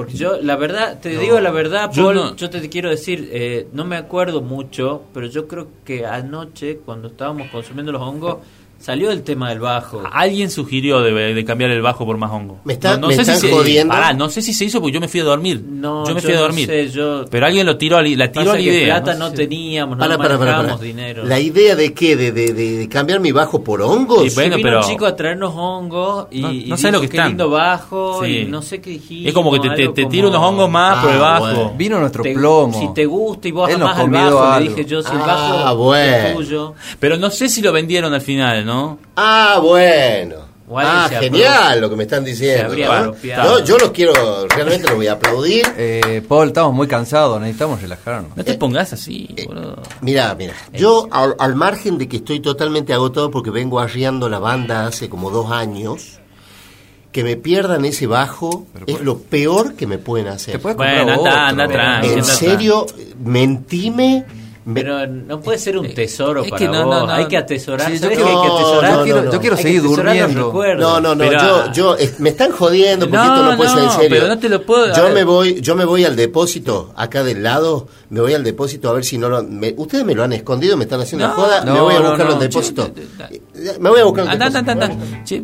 Porque yo, la verdad, te digo la verdad, Yo Paul, no- yo te quiero decir, eh, no me acuerdo mucho, pero yo creo que anoche, cuando estábamos consumiendo los hongos, salió el tema del bajo. Alguien sugirió de, de cambiar el bajo por más hongo. Me están- no, no me sé están si se, jodiendo. pará, no sé si se hizo porque yo me fui a dormir. No, yo me yo fui a no dormir. sé, yo- Pero alguien lo tiró, la tiró Pasa a la idea. plata no teníamos, no Para, para, para, dinero. ¿La idea de qué? ¿De, de, de- de cambiar mi bajo por hongos? Y bueno, vino pero- un chico a traernos hongos y, No- y no sé dijo, lo que qué están. lindo bajo Sí. y no sé qué dijimos. Es como que te, te, como- tiro unos hongos más por Ah, el bajo. bueno. Vino nuestro Te- plomo. Si te gusta y vos amás al convidó bajo, le dije yo, si el Ah, bajo es tuyo. Pero no sé si lo vendieron al final, ¿no? Ah, bueno. Ah, genial lo que me están diciendo. ¿no? apropiado. Yo, los quiero, realmente los voy a aplaudir. Eh, Paul, estamos muy cansados, necesitamos relajarnos. No te Eh, pongas así, eh, boludo. Mira, mira, yo al, al margen de que estoy totalmente agotado porque vengo arriando la banda hace como dos años, que me pierdan ese bajo es lo peor que me pueden hacer. Te puedes Bueno, anda, otro. anda En anda serio, mentime. Pero no puede ser un tesoro Es para que no, vos. no, no. hay que atesorar. Sí, yo ¿Sabés quiero- que hay que No, atesorar? no, yo quiero, no, yo quiero Hay que seguir los durmiendo. No, no, no, Pero- yo, yo, eh, me están jodiendo porque No, esto no puede ser en no, serio. pero no te lo puedo- Yo ver. me voy, yo me voy al depósito, acá del lado, me voy al depósito a ver si no lo, me- ustedes me lo han escondido, me están haciendo No, joda, me voy a no, buscarlo no, al depósito. che, Eh, Me voy a buscar al Anda, depósito. anda, anda, anda. Che,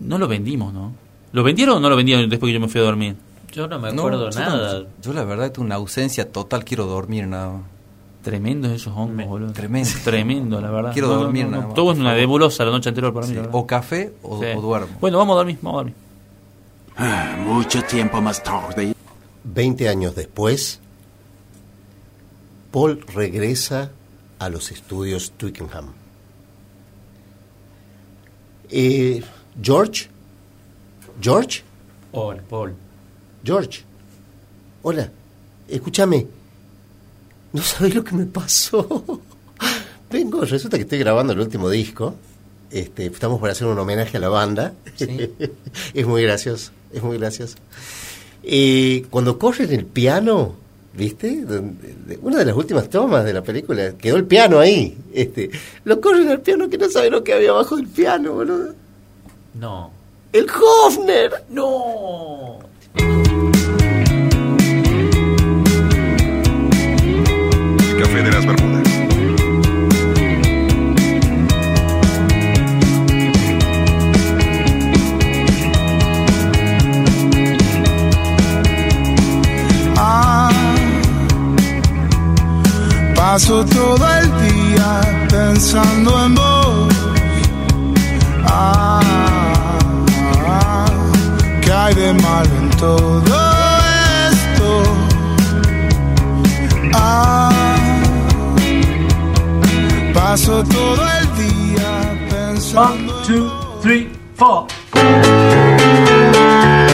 no lo vendimos, ¿no? ¿Lo vendieron o no lo vendieron después que yo me fui a dormir? Yo no me No, acuerdo yo nada. no- yo la verdad tengo una ausencia total, quiero dormir nada más. Tremendos esos hongos, boludo. tremendo. Tremendo, la verdad. Quiero No, dormir no, no. nada más, Todo es por una nebulosa la noche anterior para mí. Sí. O café o, Sí. o duermo. Bueno, vamos a dormir, vamos a dormir. Ah, Mucho tiempo más tarde. 20 años después, Paul regresa a los estudios Twickenham. Eh, George, George, Paul, Paul. George, hola, escúchame, no sabés lo que me pasó. Vengo, resulta que estoy grabando el último disco. Este, estamos por hacer un homenaje a la banda. es muy gracioso, es muy gracioso. Eh, cuando corren el piano, ¿viste? Una de las últimas tomas de la película, quedó el piano ahí. Este, lo corren al piano que no sabe lo que había abajo del piano, boludo. No. El Hofner. No. Paso todo el día pensando en vos. Ah, hay de malo en todo esto? Ah, paso todo el día pensando. One, two, three, four.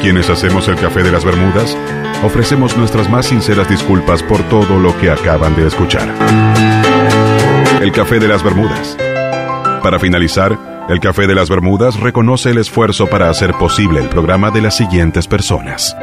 Quienes hacemos el café de las Bermudas, ofrecemos nuestras más sinceras disculpas por todo lo que acaban de escuchar. El café de las Bermudas. Para finalizar, el café de las Bermudas reconoce el esfuerzo para hacer posible el programa de las siguientes personas.